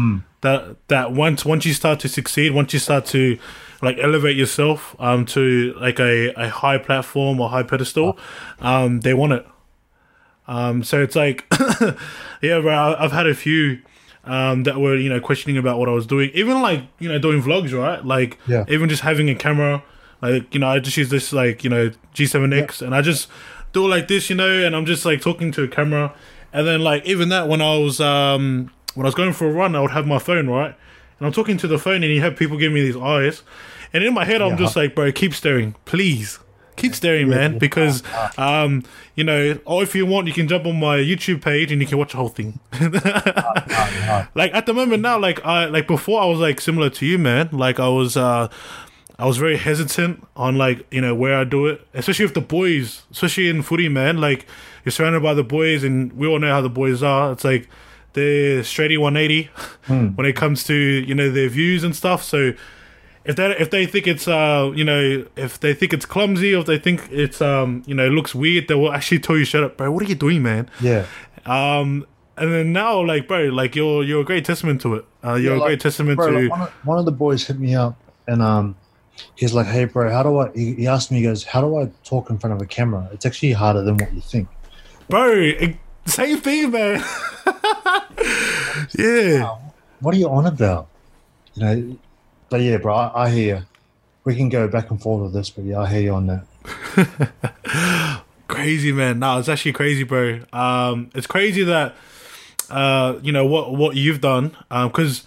That that once once you start to succeed, once you start to like elevate yourself um to like a, a high platform or high pedestal, um, they want it. Um, so it's like, yeah, bro. I've had a few um, that were you know questioning about what I was doing, even like you know doing vlogs, right? Like Yeah. even just having a camera, like you know I just use this like you know G7X, and I just do it like this, you know, and I'm just like talking to a camera, and then like even that when I was um when I was going for a run, I would have my phone right, and I'm talking to the phone, and you have people give me these eyes, and in my head I'm Yeah. just like, bro, keep staring, please. Keep staring, man, because um, you know, or if you want, you can jump on my YouTube page and you can watch the whole thing. like at the moment now, like I like before, I was like similar to you, man. Like I was, uh I was very hesitant on like you know where I do it, especially with the boys, especially in footy, man. Like you're surrounded by the boys, and we all know how the boys are. It's like they're straighty 180 when it comes to you know their views and stuff. So if they if they think it's uh you know if they think it's clumsy or if they think it's um you know it looks weird, they will actually tell you shut up, bro. What are you doing, man? Yeah, Um, and then now, like, bro, like you're you're a great testament to it. Uh, you're Yeah, a like, great testament bro, to. like, one, of, one of the boys hit me up, and um, he's like, "Hey, bro, how do I?" He, he asked me, he goes, "How do I talk in front of a camera? It's actually harder than what you think." bro, it, same thing, man. yeah, What are you on about? You know, but yeah, bro, I, I hear you. We can go back and forth with this, but yeah, I hear you on that. crazy, man. No, it's actually crazy, bro. Um, it's crazy that uh, you know what what you've done. Um, because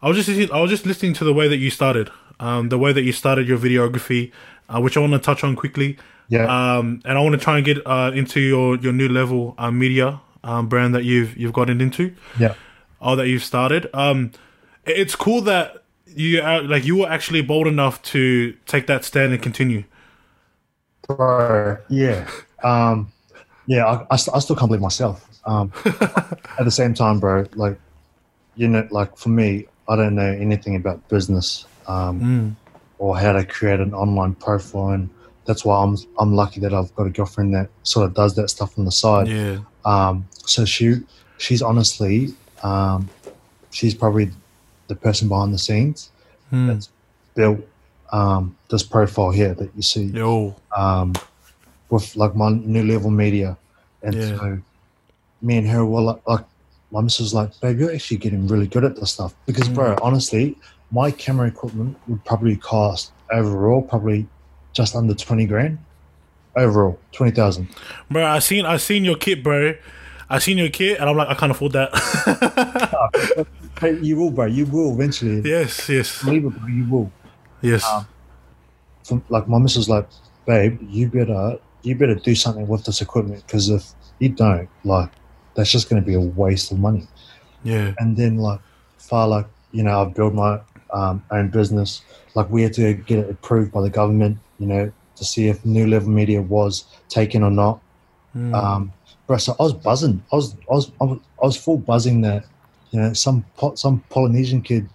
I was just listening, I was just listening to the way that you started. Um, the way that you started your videography, uh, which I want to touch on quickly. Yeah, Um, and I want to try and get uh, into your your Nu Level uh, media um, brand that you've you've gotten into. yeah, or that you've started. Um, it's cool that you are, like you were actually bold enough to take that stand and continue. bro. Yeah, um, yeah. I, I, st- I still can't believe myself. Um, at the same time, bro, like you know, like for me, I don't know anything about business. Um, Mm. or how to create an online profile and that's why I'm I'm lucky that I've got a girlfriend that sort of does that stuff on the side. Yeah, Um, so she she's honestly um, she's probably the person behind the scenes Mm. that's built um, this profile here that you see um, with like my Nu Level Media, and Yeah. so me and her were like, like my missus like, babe, you're actually getting really good at this stuff because, bro, honestly, my camera equipment would probably cost overall probably just under twenty grand. Overall, twenty thousand. bro. I seen I seen your kit, bro. I seen your kit, and I'm like, I can't afford that. You will, bro. You will eventually. yes, yes, Believe it, bro. You will. yes. From, like my missus like, babe, you better you better do something with this equipment because if you don't, like, that's just going to be a waste of money. yeah, and then like far like you know I've built my um, own business like we had to get it approved by the government you know to see if Nu Level Media was taken or not Mm. um bro so I was buzzing I was I was I was, I was full buzzing that you know some Po- some Polynesian kid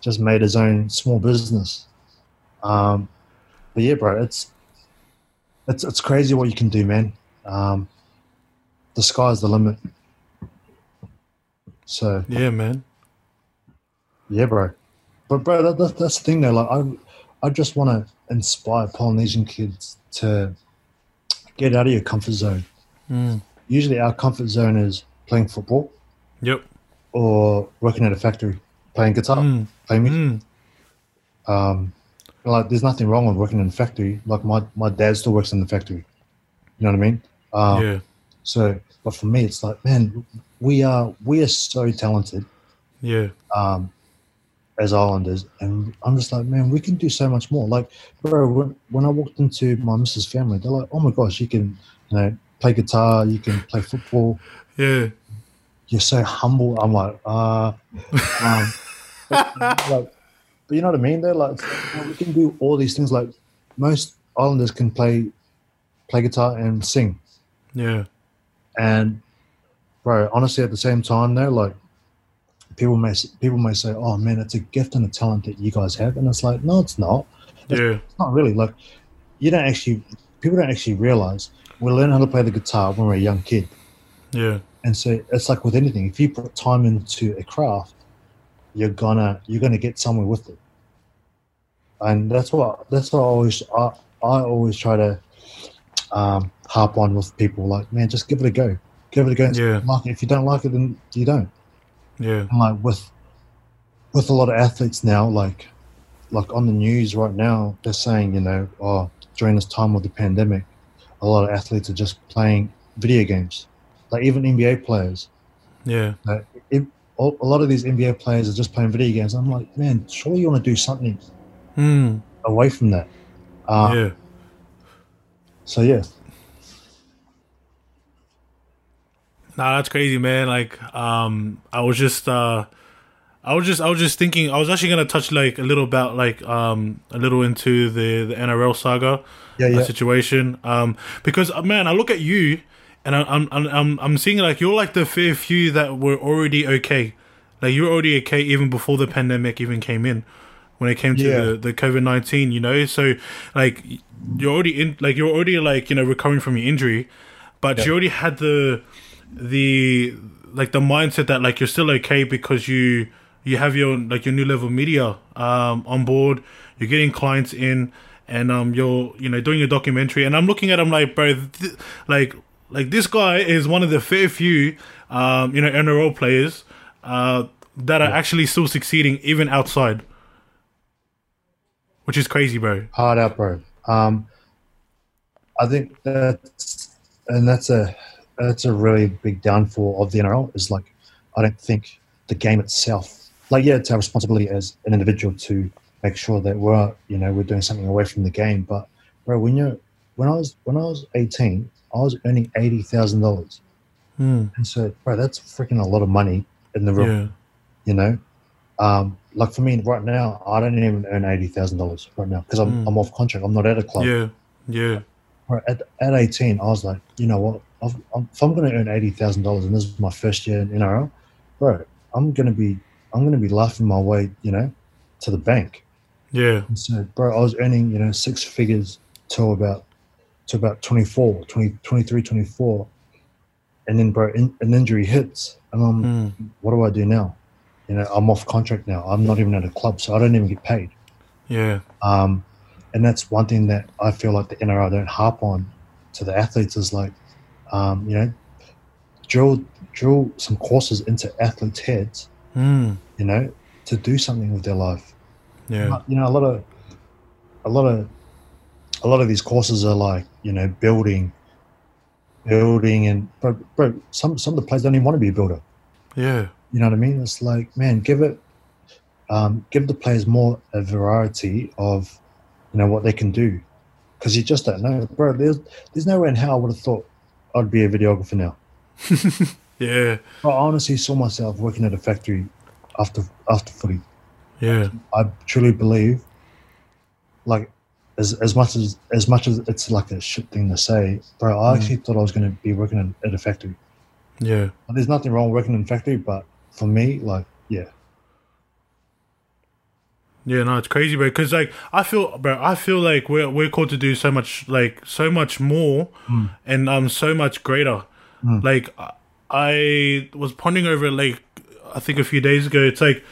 just made his own small business um but yeah bro it's it's it's crazy what you can do man um the sky's the limit so yeah, man. yeah, bro. But bro, that, that, that's the thing though. Like, I, I just want to inspire Polynesian kids to get out of your comfort zone. Mm. Usually, our comfort zone is playing football Yep. or working at a factory, playing guitar, Mm. playing music. Mm. Um, like, there's nothing wrong with working in a factory. Like, my my dad still works in the factory. You know what I mean? Um, Yeah, So, but for me, it's like, man, we are we are so talented. yeah, um, as Islanders, and I'm just like, man, we can do so much more. Like, bro, when, when I walked into my missus' family, they're like, oh my gosh, you can, you know, play guitar, you can play football. yeah. You're so humble. I'm like, uh, um, but, like, but you know what I mean? They're like, "Oh, we can do all these things. Like, most Islanders can play, play guitar and sing. Yeah. And bro, honestly, at the same time, though, like people may people may say, "Oh man, it's a gift and a talent that you guys have," and it's like, no, it's not. It's, Yeah. it's not really. Like, you don't actually. People don't actually realize we learn how to play the guitar when we're a young kid, Yeah. and so it's like with anything. If you put time into a craft, you're gonna you're gonna get somewhere with it. And that's what that's what I always I, I always try to um, harp on with people. Like, man, just give it a go. Give it a go. and Yeah. like it. If you don't like it, then you don't. Yeah. And like with with a lot of athletes now, like like on the news right now, they're saying, you know, oh, during this time of the pandemic, a lot of athletes are just playing video games. Like even NBA players, Yeah. like, it, a a lot of these NBA players are just playing video games. I'm like, man, surely you want to do something Mm. away from that. Uh, yeah. So yeah, Nah, that's crazy, man. Like, um, I was just, uh, I was just, I was just thinking. I was actually gonna touch like a little about like, um, a little into the the NRL saga yeah, uh, yeah, situation. Um, because uh, man, I look at you, and I, I'm, I'm, I'm, I'm seeing like you're like the fair few that were already okay. Like you're already okay even before the pandemic even came in. When it came to Yeah. the, the COVID nineteen, you know, so like you're already in, like you're already like you know recovering from your injury, but Yeah. you already had the the like the mindset that like you're still okay because you you have your like your Nu Level Media um on board. You're getting clients in and um you're you know doing your documentary. And i'm looking at him like bro th- like like this guy is one of the fair few um you know nrl players uh that are actually still succeeding even outside. Which is crazy bro. Hard out, bro. Um, I think that's and that's a that's a really big downfall of the NRL. Is like I don't think the game itself, like yeah, it's our responsibility as an individual to make sure that we're you know we're doing something away from the game. But bro, when you're when I was when I was eighteen, I was earning eighty thousand dollars, Hmm. and so bro, that's freaking a lot of money in the real yeah you know um, like for me right now i don't even earn $80000 right now because I'm, Mm. I'm off contract i'm not at a club yeah yeah Right, at, at 18 i was like you know what I've, I'm, if i'm going to earn $80000 and this is my first year in nrl bro i'm going to be i'm going to be laughing my way you know to the bank yeah and so bro i was earning you know six figures till about to about 24 20, 23 24 and then bro in, an injury hits and i'm Hmm. what do I do now? You know, I'm off contract now. I'm not even at a club, so I don't even get paid. yeah Um, and that's one thing that I feel like the NRL don't harp on to the athletes is like, um, you know, drill drill some courses into athletes' heads, Hmm. you know, to do something with their life. yeah You know, a lot of a lot of a lot of these courses are like, you know, building, building, and bro, bro some some of the players don't even want to be a builder. yeah You know what I mean? It's like, man, give it, um, give the players more a variety of, you know, what they can do, because you just don't know, bro. There's there's no way in hell I would have thought I'd be a videographer now. yeah But I honestly saw myself working at a factory after after footy. yeah I truly believe, like, as as much as as much as it's like a shit thing to say, bro. I Mm. actually thought I was going to be working in, at a factory. yeah And there's nothing wrong working in a factory, but for me, like, yeah, Yeah, no, it's crazy, bro. Because like I feel, bro, I feel like we're we're called to do so much, like so much more, Mm. and um, so much greater. Mm. Like I- was pondering over, it, like I think a few days ago. It's like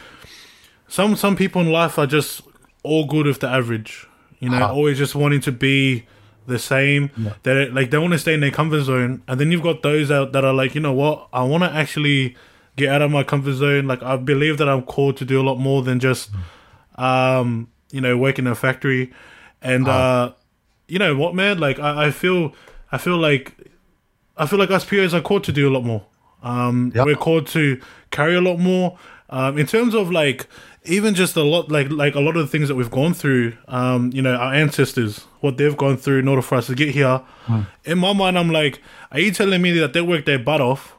some some people in life are just all good with the average. You know, Ah. always just wanting to be the same. Yeah. That like they want to stay in their comfort zone, and then you've got those out that are like, you know what, I want to actually get out of my comfort zone. Like I believe that I'm called to do a lot more than just um, you know, work in a factory. And uh, you know what, man? Like I, I feel I feel like I feel like us POs are called to do a lot more. Um Yep. we're called to carry a lot more. Um in terms of like even just a lot like like a lot of the things that we've gone through, um, you know, our ancestors, what they've gone through in order for us to get here. In my mind I'm like, are you telling me that they worked their butt off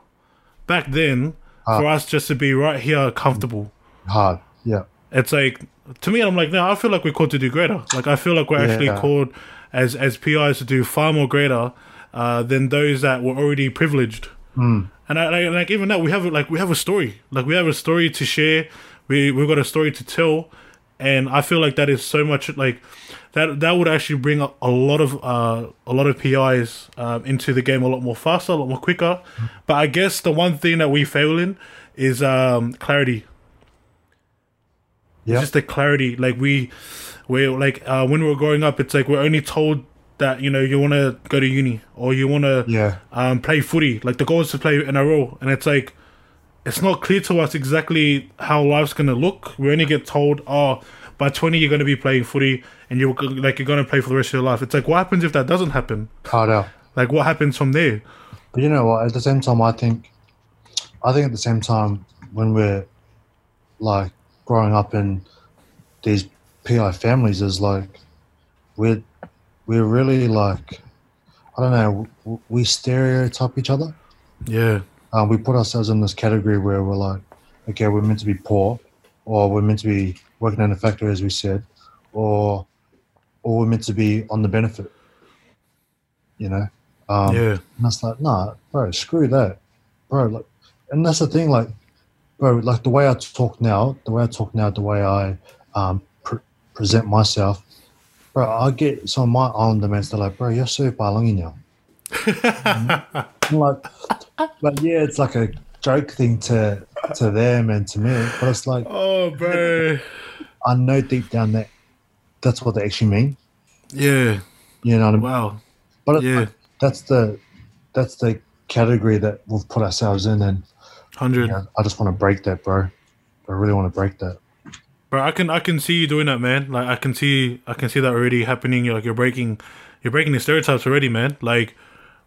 back then for us just to be right here comfortable? hard, yeah, it's like to me i'm like no i feel like we're called to do greater like i feel like we're actually called as as pis to do far more greater uh, than those that were already privileged Mm. And I, like, like even that, we have like we have a story. Like we have a story to share. We we've got a story to tell, and I feel like that is so much like that. That would actually bring a, a lot of uh, a lot of PIs um, into the game a lot more faster, a lot more quicker. But I guess the one thing that we fail in is um, clarity. Yeah. Just the clarity. Like we, we like uh, when we were growing up, it's like we're only told that you know you want to go to uni or you want to Yeah. um, play footy. Like the goal is to play NRL, and it's like it's not clear to us exactly how life's gonna look. We only get told, oh, by twenty you're gonna be playing footy, and you're like you're gonna play for the rest of your life. It's like what happens if that doesn't happen? Hard out. Like what happens from there? But you know what? At the same time, I think, I think at the same time, when we're like growing up in these PI families, is like we're we're really like I don't know. We stereotype each other. Yeah, Um, we put ourselves in this category where we're like, okay, we're meant to be poor, or we're meant to be working in a factory, as we said, or or we're meant to be on the benefit. You know. Um, yeah, and that's like, nah, bro, screw that, bro. Like, and that's the thing, like, bro, like the way I talk now, the way I talk now, the way I um, pre- present myself, bro. I get some of my islander mates. They're like, bro, you're so palangi now. Like, like, yeah, it's like a joke thing to to them and to me, but it's like Oh, bro. I know deep down that that's what they actually mean. Yeah. You know what I mean? Wow. But it, Yeah. that's the that's the category that we've put ourselves in, and Hundred. Yeah, I just want to break that, bro. I really want to break that. Bro, I can I can see you doing that, man. Like I can see I can see that already happening. You're like you're breaking you're breaking the stereotypes already, man. Like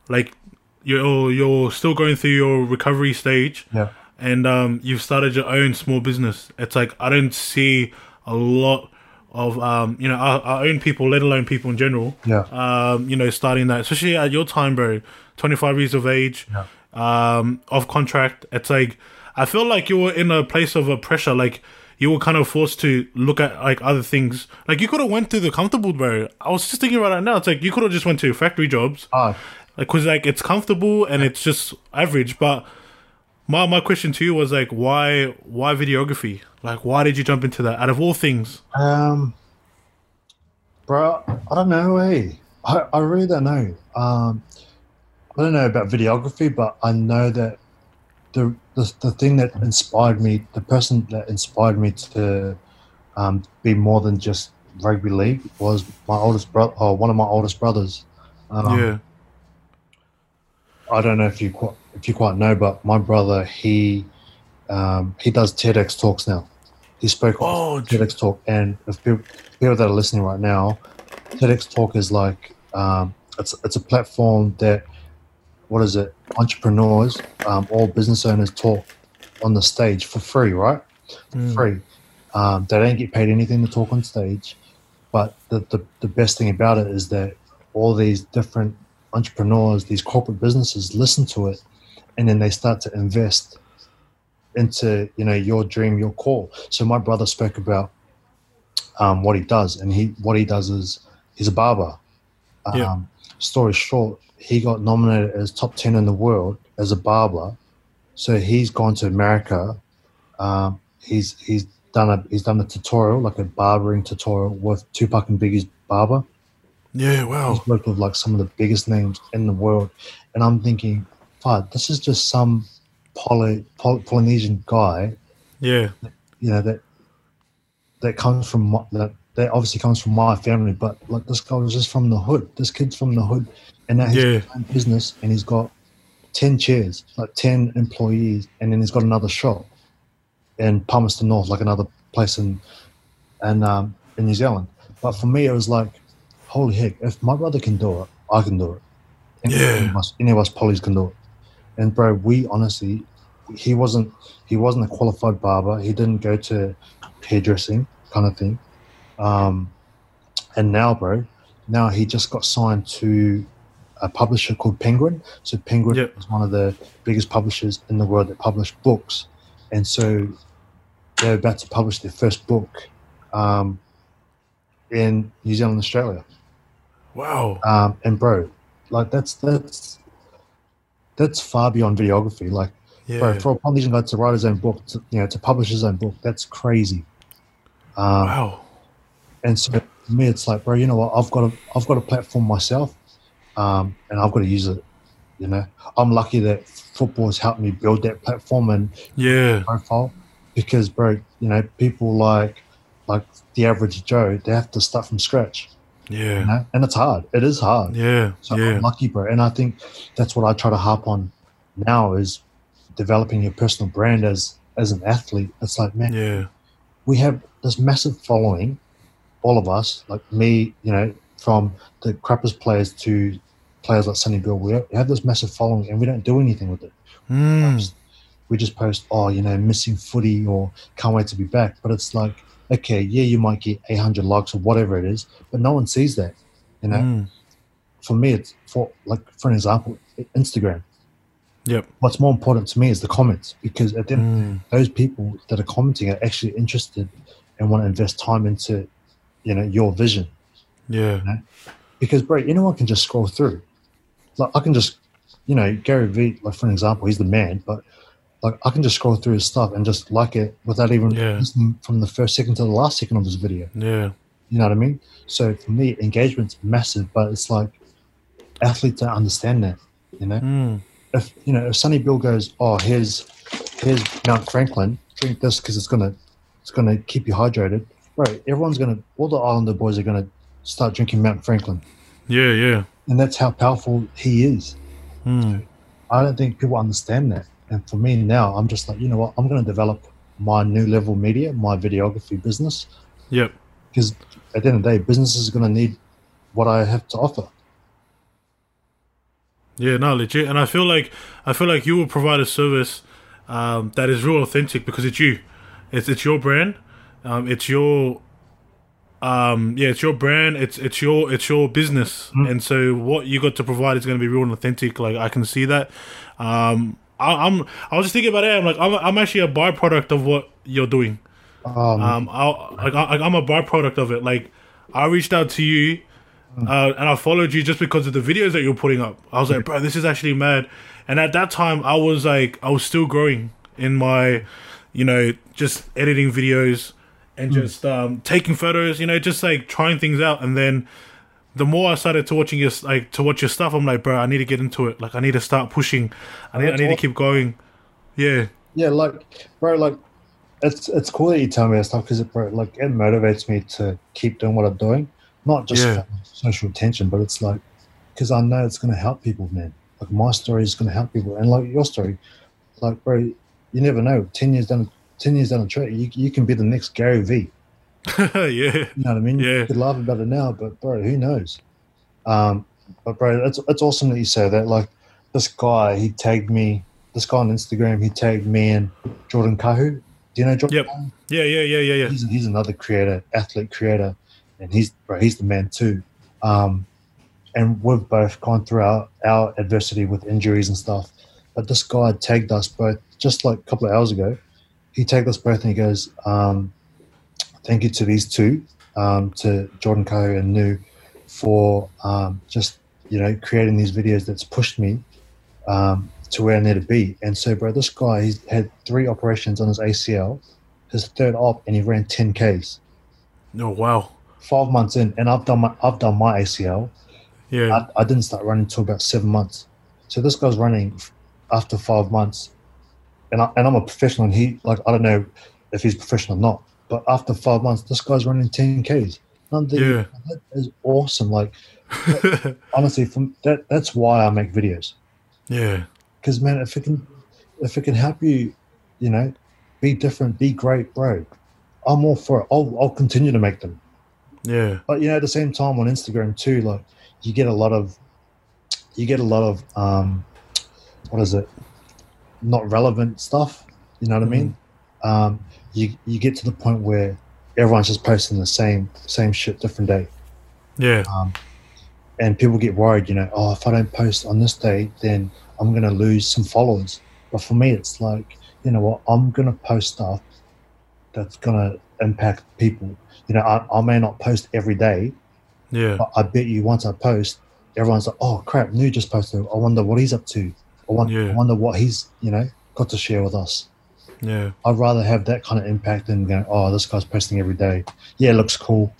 like you're you're still going through your recovery stage Yeah, and um you've started your own small business. It's like I don't see a lot of um you know our, our own people, let alone people in general. yeah, Um, you know, starting that, especially at your time, bro. Twenty five years of age, Yeah. Um, off contract. It's like I feel like you were in a place of a pressure, like you were kind of forced to look at like other things. Like you could have went to the comfortable, bro. I was just thinking about it now. It's like you could have just went to factory jobs, ah, like cause like it's comfortable and it's just average. But my my question to you was like, why why videography? Like, why did you jump into that? Out of all things, um, bro, I don't know. Hey, I, I really don't know. Um, I don't know about videography, but I know that the the, the thing that inspired me, the person that inspired me to um, be more than just rugby league was my oldest brother, or one of my oldest brothers. Um, yeah, I don't know if you quite, if you quite know, but my brother he um, he does TEDx talks now. He spoke Oh, on TEDx talk, and if people, people that are listening right now, TEDx talk is like um, it's it's a platform that what is it? Entrepreneurs, um, all business owners talk on the stage for free, right? For Mm. free. Um, they don't get paid anything to talk on stage, but the, the the best thing about it is that all these different entrepreneurs, these corporate businesses listen to it and then they start to invest into, you know, your dream, your call. So my brother spoke about um, what he does and he what he does is he's a barber. Um, Yeah. Story short, he got nominated as top 10 in the world as a barber. So he's gone to America. Um, he's he's done a he's done a tutorial, like a barbering tutorial with Tupac and Biggie's barber yeah. Wow. he's worked with like some of the biggest names in the world, and I'm thinking, fuck, this is just some Poly, Poly, Polynesian guy, Yeah. you know that that comes from my, that that obviously comes from my family, but like this guy was just from the hood. This kid's from the hood, and now he's Yeah. got his own business, and he's got ten chairs, like ten employees, and then he's got another shop in Palmerston North, like another place in and um, in New Zealand. But for me, it was like, holy heck! If my brother can do it, I can do it. Any, Yeah. any of us, any of us polys can do it. And bro, we honestly, he wasn't he wasn't a qualified barber. He didn't go to hairdressing kind of thing. Um, and now, bro, now he just got signed to a publisher called Penguin. So Penguin Yep. is one of the biggest publishers in the world that publish books, and so they're about to publish their first book um, in New Zealand, Australia. Wow. Um, and bro, like that's that's that's far beyond videography. Like, Yeah. bro, for a Polynesian guy to write his own book, to, you know, to publish his own book, that's crazy. Um, wow. and so for me, it's like, bro, you know what? I've got a, I've got a platform myself, um, and I've got to use it. You know, I'm lucky that football has helped me build that platform and Yeah. profile, because, bro, you know, people like, like the average Joe, they have to start from scratch. You Yeah. know, and it's hard. It is hard. Yeah. So Yeah. I'm lucky, bro. And I think that's what I try to harp on now is developing your personal brand as as an athlete. It's like, man, Yeah. we have this massive following, all of us, like me, you know, from the crappers players to players like Sonny Bill. We have this massive following and we don't do anything with it. Mm. We just post, oh, you know, missing footy or can't wait to be back. But it's like, okay, yeah, you might get 800 likes or whatever it is, but no one sees that, you know. Mm. For me, it's for like for an example, Instagram. Yep. What's more important to me is the comments because at the end, Mm. those people that are commenting are actually interested and want to invest time into, you know, your vision. Yeah. Because bro, anyone can just scroll through. Like I can just, you know, Gary Vee, like for an example, he's the man, but like I can just scroll through his stuff and just like it without even Yeah. from the first second to the last second of his video. Yeah. You know what I mean? So for me, engagement's massive, but it's like athletes don't understand that. You know, Mm. if you know if Sonny Bill goes, oh, here's here's Mount Franklin, drink this because it's gonna it's gonna keep you hydrated. Right, everyone's gonna all the Islander boys are gonna start drinking Mount Franklin, Yeah. Yeah. and that's how powerful he is. Mm. I don't think people understand that. And for me now, I'm just like, you know what? I'm going to develop my Nu Level Media, my videography business, Yep. because at the end of the day, business is going to need what I have to offer. Yeah, no, legit. And I feel like I feel like you will provide a service um, that is real authentic because it's you. It's it's your brand. Um, it's your um, yeah, it's your brand. It's it's your it's your business. And so what you got to provide is going to be real and authentic. Like I can see that. Um, I, I'm I was just thinking about it. I'm like I'm I'm actually a byproduct of what you're doing. Um, Um, I like I, I'm a byproduct of it. Like I reached out to you, uh, and I followed you just because of the videos that you're putting up. I was like, bro, this is actually mad. And at that time, I was like, I was still growing in my, you know, just editing videos and just um, taking photos. You know, just like trying things out. And then the more I started to watching your like to watch your stuff, I'm like, bro, I need to get into it. Like, I need to start pushing. I need, I need to keep going. Yeah, yeah, like, bro, like, it's it's cool that you tell me that stuff because it, bro, like, it motivates me to keep doing what I'm doing, not just Yeah. for social attention, but it's like, because I know it's going to help people, man. Like, my story is going to help people, and like your story, like, bro, you never know. Ten years down, ten years down the track, you you can be the next Gary Vee. yeah, You know what I mean? Yeah. You could laugh about it now, but bro, who knows? Um, but bro, it's it's awesome that you say that. Like this guy, he tagged me. This guy on Instagram, he tagged me and Jordan Kahu. Do you know Jordan? Yep. Kahu? yeah, yeah, yeah, yeah, yeah. He's he's another creator, athlete creator, and he's bro, he's the man too. Um, and we've both gone through our, our adversity with injuries and stuff. But this guy tagged us both just like a couple of hours ago. He takes us both and he goes, um, "Thank you to these two, um, to Jordan Kahu and Nu, for um, just you know creating these videos that's pushed me um, to where I need to be." And so, bro, this guy he's had three operations on his ACL, his third op, and he ran 10 Ks. Oh wow. Five months in, and I've done my I've done my ACL. Yeah. I, I didn't start running until about seven months. So this guy's running after five months, and I, and I'm a professional. And he like I don't know if he's professional or not, but after five months, this guy's running 10 Ks. I'm thinking, Yeah. that is awesome. Like honestly, from that that's why I make videos. yeah. Because man, if it can if it can help you, you know, be different, be great, bro. I'm all for it. I'll I'll continue to make them. Yeah. But you know, at the same time on Instagram too, like you get a lot of you get a lot of um what is it? Not relevant stuff. You know what I mean? Um you you get to the point where everyone's just posting the same same shit different day. Yeah. Um and people get worried, you know, oh if I don't post on this day, then I'm gonna lose some followers. But for me it's like, you know what, I'm gonna post stuff that's gonna impact people. You know, I, I may not post every day, Yeah. but I bet you once I post, everyone's like, "Oh crap, Nu just posted. I wonder what he's up to." I, want, Yeah. I wonder what he's you know got to share with us. Yeah. I'd rather have that kind of impact than going, oh, this guy's posting every day. Yeah, it looks cool,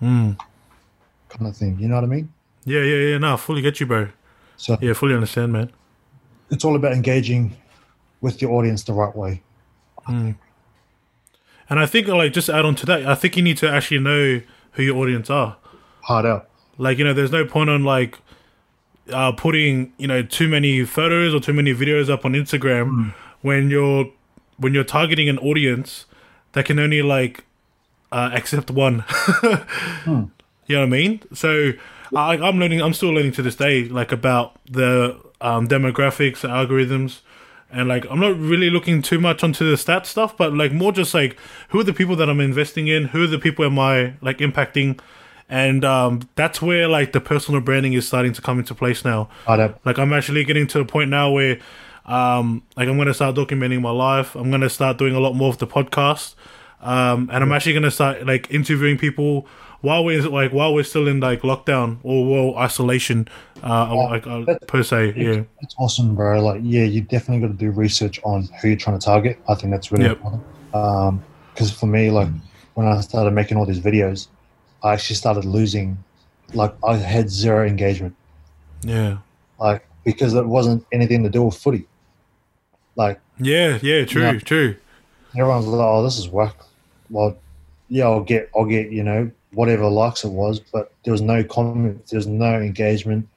Mm. kind of thing. You know what I mean? Yeah, yeah, yeah. No, I fully get you, bro. So Yeah, fully understand, man. it's all about engaging with your audience the right way. And I think, like, just add on to that, I think you need to actually know who your audience are. Hard out. Like, you know, there's no point on like uh, putting you know too many photos or too many videos up on Instagram when you're when you're targeting an audience that can only like uh, accept one. You know what I mean? So I, I'm learning. I'm still learning to this day, like about the um, demographics, the algorithms, and like I'm not really looking too much onto the stat stuff, but like more just like who are the people that I'm investing in, who are the people am I like impacting, and um, that's where like the personal branding is starting to come into place now. Out. Like I'm actually getting to a point now where um like I'm gonna start documenting my life. I'm gonna start doing a lot more of the podcast. Um and I'm actually gonna start like interviewing people while we're like while we're still in like lockdown or well isolation uh like uh, per se. Yeah. It's awesome, bro. Like, yeah, you definitely got to do research on who you're trying to target. I think that's really Yep. important. Um, because for me, like, when I started making all these videos, I actually started losing, like, I had zero engagement, Yeah. like, because it wasn't anything to do with footy. Like, Yeah, yeah, true, Yeah. true. everyone's like, "Oh, this is work." Well, yeah, I'll get, I'll get, you know, whatever likes it was, but there was no comment, there was no engagement,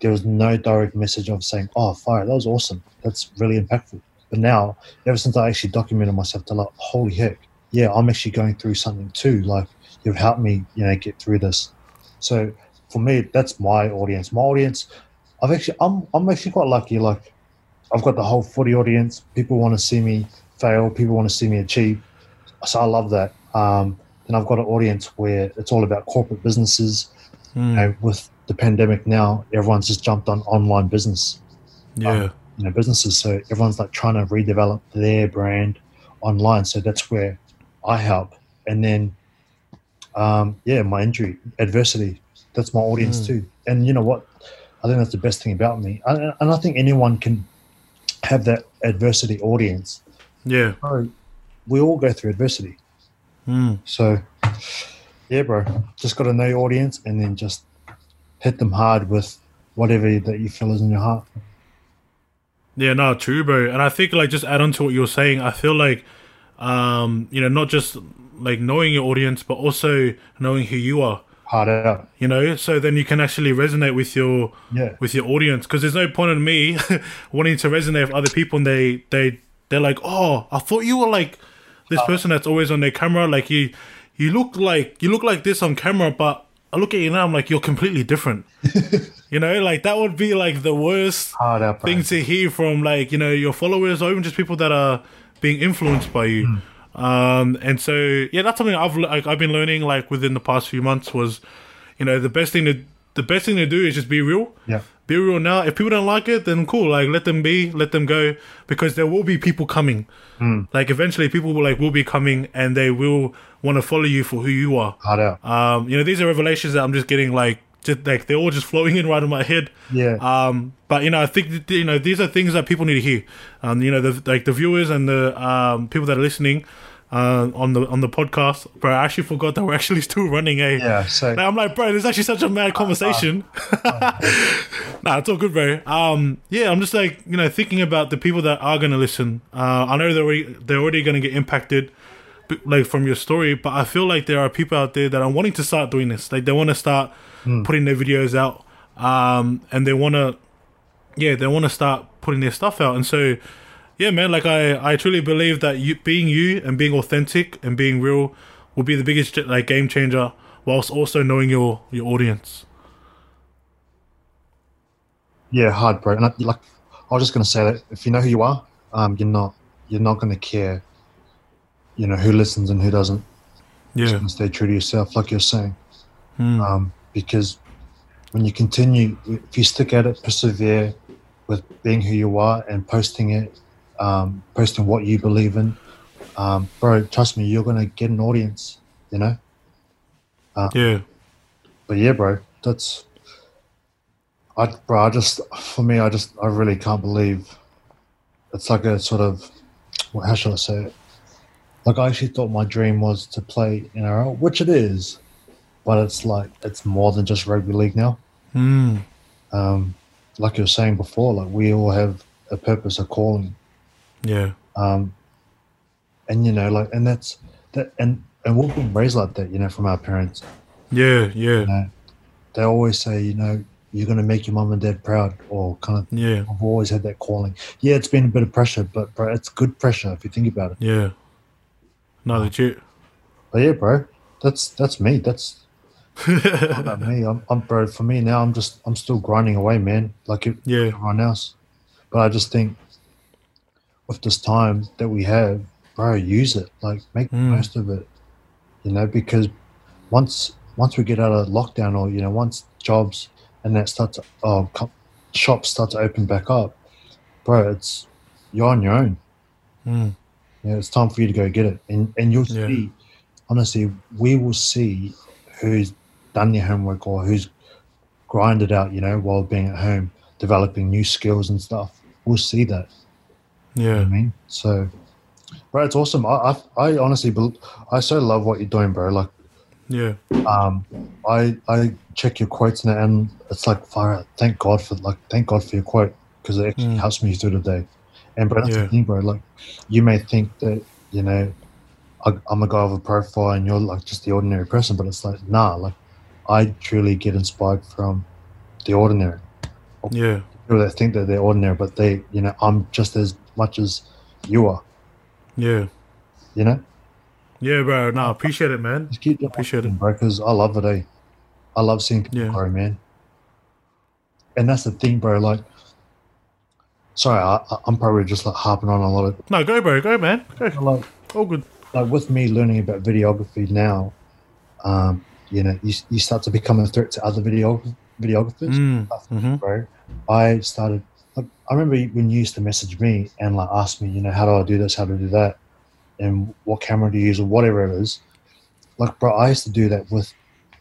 there was no direct message of saying, "Oh, fire, that was awesome, that's really impactful." But now, ever since I actually documented myself, to like, holy heck, yeah, I'm actually going through something too. Like, you've helped me, you know, get through this. So for me, that's my audience. My audience, I've actually, I'm, I'm actually quite lucky. Like, I've got the whole footy audience. People want to see me fail. People want to see me achieve. So I love that. Um, then I've got an audience where it's all about corporate businesses. You Mm, know, with the pandemic now, everyone's just jumped on online business, yeah. you know, businesses. So everyone's like trying to redevelop their brand online. So that's where I help. And then, um, yeah, my injury, adversity. That's my audience Mm. too. And you know what? I think that's the best thing about me. And, and I think anyone can have that adversity audience. Yeah. Bro, we all go through adversity. Mm. So, yeah, bro, just got to know your audience and then just hit them hard with whatever that you feel is in your heart. Yeah, no, true, bro. And I think like just add on to what you're saying, I feel like um, you know, not just like knowing your audience, but also knowing who you are. Hard out. You know, so then you can actually resonate with your Yeah. with your audience. Because there's no point in me wanting to resonate with other people, and they they they're like, oh, I thought you were like this person that's always on their camera. Like you you look like you look like this on camera, but I look at you now, I'm like you're completely different. you know, like that would be like the worst thing to hear from like you know your followers or even just people that are being influenced by you. Um and so yeah that's something i've like i've been learning like within the past few months was you know the best thing to the best thing to do is just be real. Yeah. be real. Now if people don't like it then cool like let them be let them go because there will be people coming. Like eventually people will like will be coming and they will want to follow you for who you are. Hard out. um you know these are revelations that i'm just getting like just like they're all just flowing in right in my head Yeah. um, but you know, I think you know these are things that people need to hear. Um, you know, the like the viewers and the um, people that are listening uh, on the on the podcast. Bro, I actually forgot that we're actually still running a. yeah. So, Like, I'm like, bro, this is actually such a mad conversation. nah, it's all good, bro. Um, yeah, I'm just like, you know, thinking about the people that are gonna listen. Uh, I know they're already, they're already gonna get impacted, like from your story, but I feel like there are people out there that are wanting to start doing this. Like they want to start putting their videos out, um, and they want to, yeah, they want to start putting their stuff out, and so. Yeah, man. Like I, I truly believe that you being you and being authentic and being real will be the biggest like game changer, whilst also knowing your your audience. yeah, hard, bro. And I, like, I was just gonna say that if you know who you are, um, you're not, you're not gonna care, you know, who listens and who doesn't. Yeah. stay true to yourself, like you're saying. Mm. um, because when you continue, if you stick at it, persevere with being who you are and posting it, um, posting what you believe in, um, bro, trust me, you're gonna get an audience, you know. Yeah. But yeah, bro, that's. I, bro, I just for me, I just I really can't believe it's like a sort of how should I say it? Like I actually thought my dream was to play NRL, which it is, but it's like it's more than just rugby league now. Mm. Um, like you were saying before, like we all have a purpose, a calling, Yeah. um, and you know, like, and that's that, and and we've been raised like that, you know, from our parents. Yeah. Yeah. You know, they always say, you know, you're going to make your mom and dad proud, or kind of. Yeah. I've always had that calling. Yeah, it's been a bit of pressure, but it's good pressure if you think about it. Yeah. No, legit. But yeah, bro, that's that's me. That's about me. I'm, I'm bro. For me now, I'm just I'm still grinding away, man. Like it, Yeah. everyone else. But I just think with this time that we have, bro, use it. Like make the Mm. most of it. You know, because once once we get out of lockdown, or you know, once jobs and that start to oh, shops start to open back up, bro, it's you're on your own. Mm. Yeah, it's time for you to go get it, and and you'll Yeah. see. Honestly, we will see who's done their homework or who's grinded out, you know, while being at home, developing new skills and stuff. We'll see that. You know Yeah. what I mean, so, bro, it's awesome. I, I, I honestly, I so love what you're doing, bro. Like, Yeah. um, I, I check your quotes now, and it's like, fire. Thank God for like, thank God for your quote because it actually Mm. helps me through the day. And bro, that's Yeah. the thing, bro. Like, you may think that you know, I, I'm a guy with a profile, and you're like just the ordinary person, but it's like, nah. Like, I truly get inspired from the ordinary. Yeah. People that think that they're ordinary, but they, you know, I'm just as much as you are. Yeah. You know, Yeah, bro. No, appreciate it, man. just keep Appreciate it. bro. Because I love it, eh? I love seeing people Yeah. grow, man. And that's the thing, bro. Like, sorry, I, I- I'm probably just like harping on a lot of No, go, bro. Go, man. Go. like, All good. like with me learning about videography now. Um, you know, you, you start to become a threat to other video videographers. Mm. hmm bro. I started. Like, I remember when you used to message me and like ask me, you know, how do I do this, how to do that, and what camera do you use or whatever it is. Like, bro, I used to do that with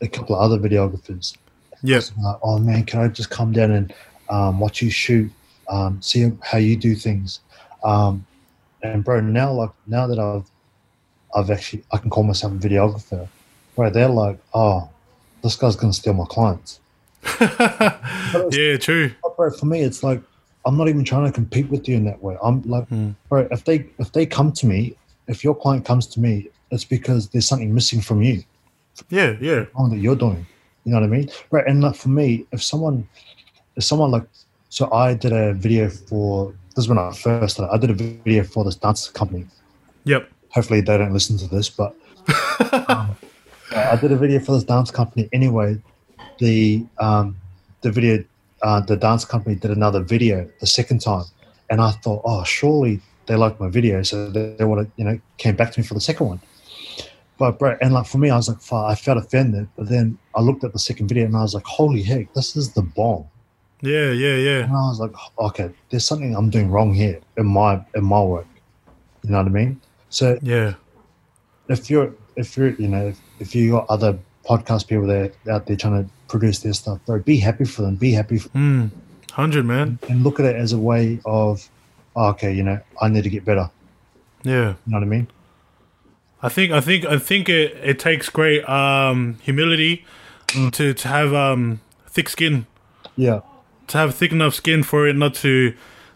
a couple of other videographers. Yes. Like, oh man, can I just come down and um, watch you shoot, um, see how you do things, um, and bro, now like now that I've I've actually I can call myself a videographer, bro, they're like, oh, this guy's gonna steal my clients. yeah, true. But bro, for me, it's like I'm not even trying to compete with you in that way. I'm like, Mm. bro, if they if they come to me, if your client comes to me, it's because there's something missing from you, Yeah, yeah. that you're doing. You know what I mean? Right. And like for me, if someone, if someone like, so I did a video for this is when I first started. I did a video for this dance company. Yep. Hopefully they don't listen to this, but um, I did a video for this dance company anyway. The um, the video, uh, the dance company did another video the second time, and I thought, oh, surely they like my video, so they, they want to, you know, came back to me for the second one. But bro, and like for me, I was like, I felt offended. But then I looked at the second video and I was like, holy heck, this is the bomb. Yeah, yeah, yeah. And I was like, okay, there's something I'm doing wrong here in my in my work. You know what I mean? So Yeah. if you're if you're you know if, if you got other podcast people that out there trying to produce their stuff, bro, be happy for them. Be happy for, Mm. 100, man. and look at it as a way of, oh, okay, you know, I need to get better. Yeah. You know what I mean? I think I think I think it, it takes great um humility to to have um thick skin Yeah, have thick enough skin for it not to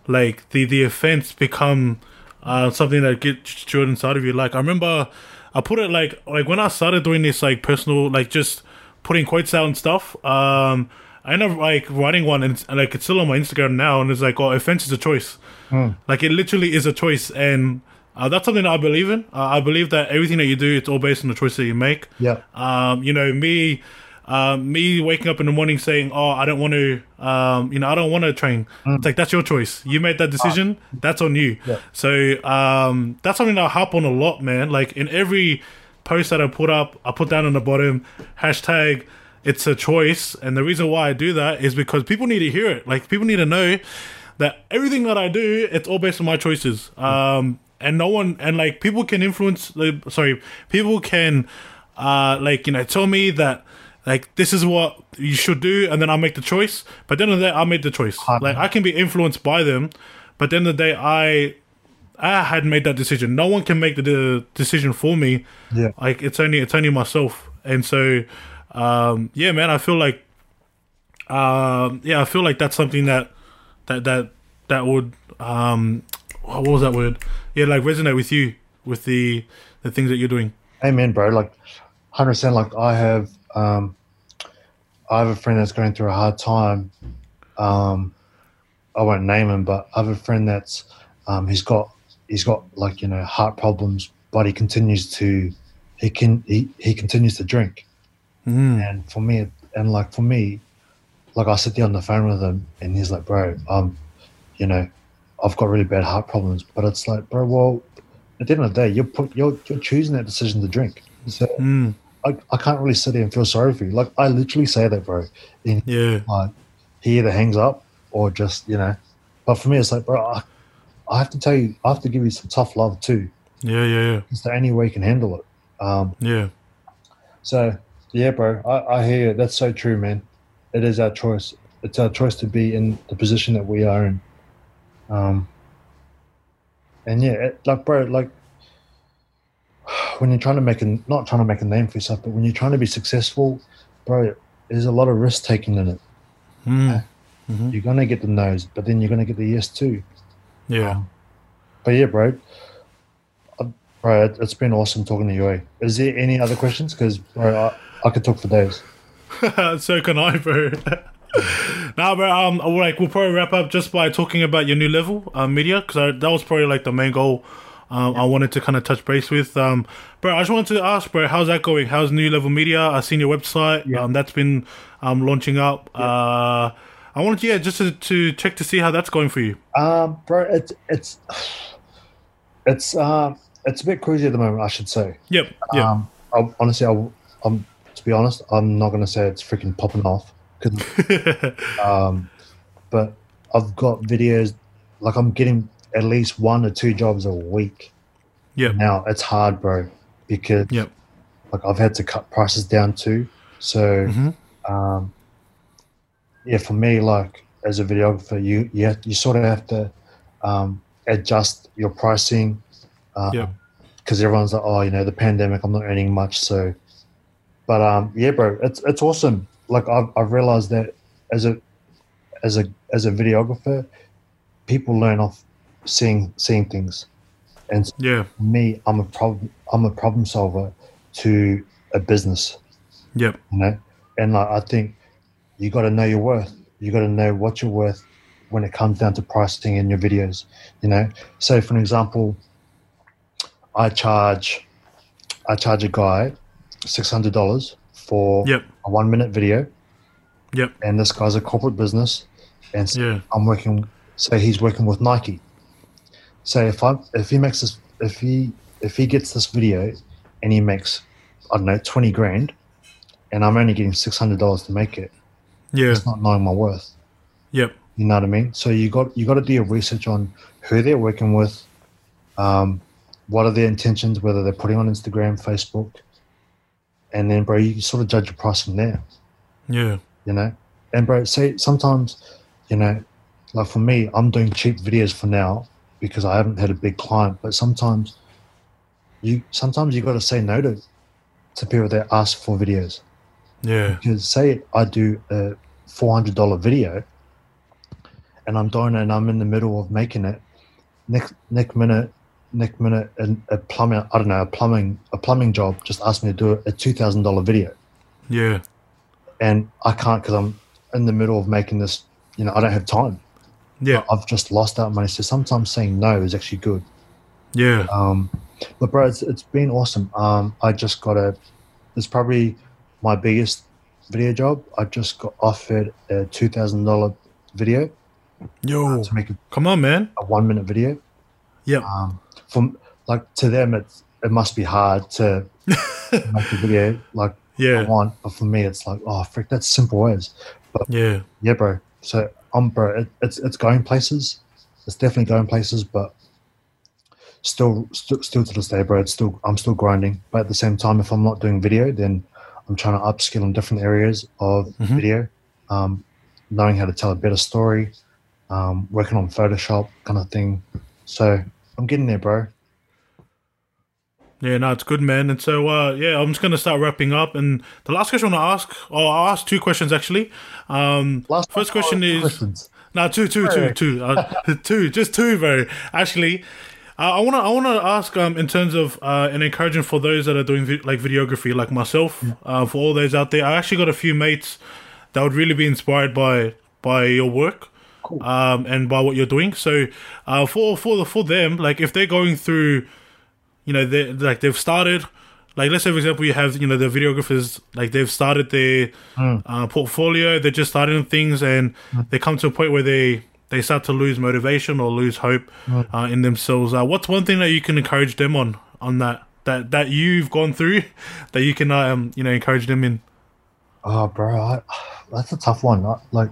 like the the offense become uh something that gets stored inside of you. Like i remember i put it like like when i started doing this like personal like just putting quotes out and stuff um i ended up like writing one and, and like it's still on my instagram now and it's like oh offense is a choice. Like it literally is a choice and uh, that's something that i believe in. Uh, i believe that everything that you do it's all based on the choice that you make. Yeah, um, you know, me, um, me waking up in the morning saying, "Oh, I don't want to," um, you know, I don't want to train. It's like that's your choice. You made that decision. That's on you. Yeah. So um, that's something I harp on a lot, man. Like in every post that I put up, I put down on the bottom hashtag. It's a choice, and the reason why I do that is because people need to hear it. Like people need to know that everything that I do, it's all based on my choices. Um, and no one, and like people can influence. Like, sorry, people can, uh, like you know, tell me that like this is what you should do, and then I make the choice. But at the end of the day, I made the choice. Hard like. I can be influenced by them, but at the end of the day, I I had made that decision. No one can make the, the decision for me. Yeah. Like it's only it's only myself, and so um, yeah, man, I feel like um, yeah, I feel like that's something that that that that would um, what was that word? Yeah, like resonate with you with the the things that you're doing. Amen, bro. Like, hundred percent. Like, I have, um, I have a friend that's going through a hard time. Um, I won't name him, but I have a friend that's, um, he's got, he's got like you know heart problems, but he continues to, he can, he, he continues to drink. Mm. And for me, and like for me, like I sit there on the phone with him, and he's like, "Bro, um, you know, I've got really bad heart problems." But it's like, bro, well, at the end of the day, you're put, you're you're choosing that decision to drink. So Mm. I, I can't really sit there and feel sorry for you. Like I literally say that, bro. And Yeah, like he either hangs up or just you know. But for me, it's like, bro, I, I have to tell you, I have to give you some tough love too. yeah, yeah, yeah, It's the only way you can handle it. Um, yeah. So yeah, bro, I, I hear you. That's so true, man. It is our choice. It's our choice to be in the position that we are in. Um, and yeah, it, like, bro, like when you're trying to make a not trying to make a name for yourself, but when you're trying to be successful, bro, there's a lot of risk taking in it. Mm. You're gonna get the no's, but then you're gonna get the yes too. Yeah. But yeah, bro, bro, it, it's been awesome talking to you. Eh? Is there any other questions? Because bro, I, I could talk for days. so can I, bro. now, bro, um, like we'll probably wrap up just by talking about your Nu Level, uh, media, because that was probably like the main goal. Um, I wanted to kind of touch base with, um, bro. I just wanted to ask, bro, how's that going? How's Nu Level Media? I've seen your website. Yeah. Um, that's been um launching up. Uh, I wanted, yeah, just to, to check to see how that's going for you. Um, bro, it's it's it's um it's a bit crazy at the moment, I should say. Yep. Yep. Um, I, honestly, I, I'm to be honest, I'm not gonna say it's freaking popping off. um, but I've got videos like I'm getting at least one or two jobs a week Yeah. now. It's hard, bro, because Yep. like I've had to cut prices down too. So hmm um, yeah, for me, like as a videographer, you you have, you sort of have to um, adjust your pricing. Uh, Yeah. Because everyone's like, oh, you know, the pandemic, I'm not earning much, so. But um, yeah, bro, it's it's awesome. Like I've I've realized that as a as a as a videographer, people learn off seeing seeing things, and Yeah. me, I'm a problem I'm a problem solver to a business Yep. you know and like i think you got to know your worth you got to know what you're worth when it comes down to pricing in your videos you know so for an example i charge i charge a guy $600 for Yep. a one minute video Yep. and this guy's a corporate business and so Yeah. i'm working so he's working with nike so if i if he makes this if he if he gets this video and he makes i don't know 20 grand and i'm only getting $600 to make it Yeah. it's not knowing my worth Yep. you know what i mean so you got you got to do your research on who they're working with um, what are their intentions whether they're putting on instagram facebook and then bro you sort of judge your price from there Yeah. you know and bro say sometimes you know like for me i'm doing cheap videos for now because i haven't had a big client but sometimes you sometimes you got to say no to to people that ask for videos Yeah. because say i do a $400 video and i'm doing it and i'm in the middle of making it next next minute next minute a, a plumbing i don't know a plumbing a plumbing job just asked me to do a $2000 video Yeah. and I can't because I'm in the middle of making this. You know, I don't have time. Yeah. I've just lost that money. So sometimes saying no is actually good. Yeah. Um, but bro, it's, it's been awesome. Um, I just got a. It's probably my biggest video job. I just got offered a two thousand dollar video Yo. to make a, Come on, man. a one minute video. Yeah. Um, from like to them, it's it must be hard to make a video like I Yeah. want, but for me, it's like oh frick, that's simple as. Yeah. Yeah, bro. So I'm bro. It, it's it's going places. It's definitely going places, but still, still, still to this day, bro. It's still I'm still grinding. But at the same time, if I'm not doing video, then I'm trying to upskill in different areas of Mhm. video, um, knowing how to tell a better story, um, working on Photoshop kind of thing. So I'm getting there, bro. Yeah, no, it's good, man. And so, uh, yeah, I'm just gonna start wrapping up. And the last question I want to ask, or I'll ask two questions actually. Um, Last first question is questions. no, two, two, two, Alright. two, uh, two, just two, bro. Actually, uh, I wanna, I wanna ask, um, in terms of uh, an encouragement for those that are doing vi- like videography, like myself, uh, for all those out there. I actually got a few mates that would really be inspired by by your work. Cool. Um, and by what you're doing, so uh, for for for them, like if they're going through you know they like they've started like let's say for example you have you know the videographers like they've started their uh, portfolio they're just starting things and they come to a point where they they start to lose motivation or lose hope uh, in themselves. Uh, what's one thing that you can encourage them on on that that that you've gone through that you can um you know encourage them in? Oh, bro, I, that's a tough one. I, like,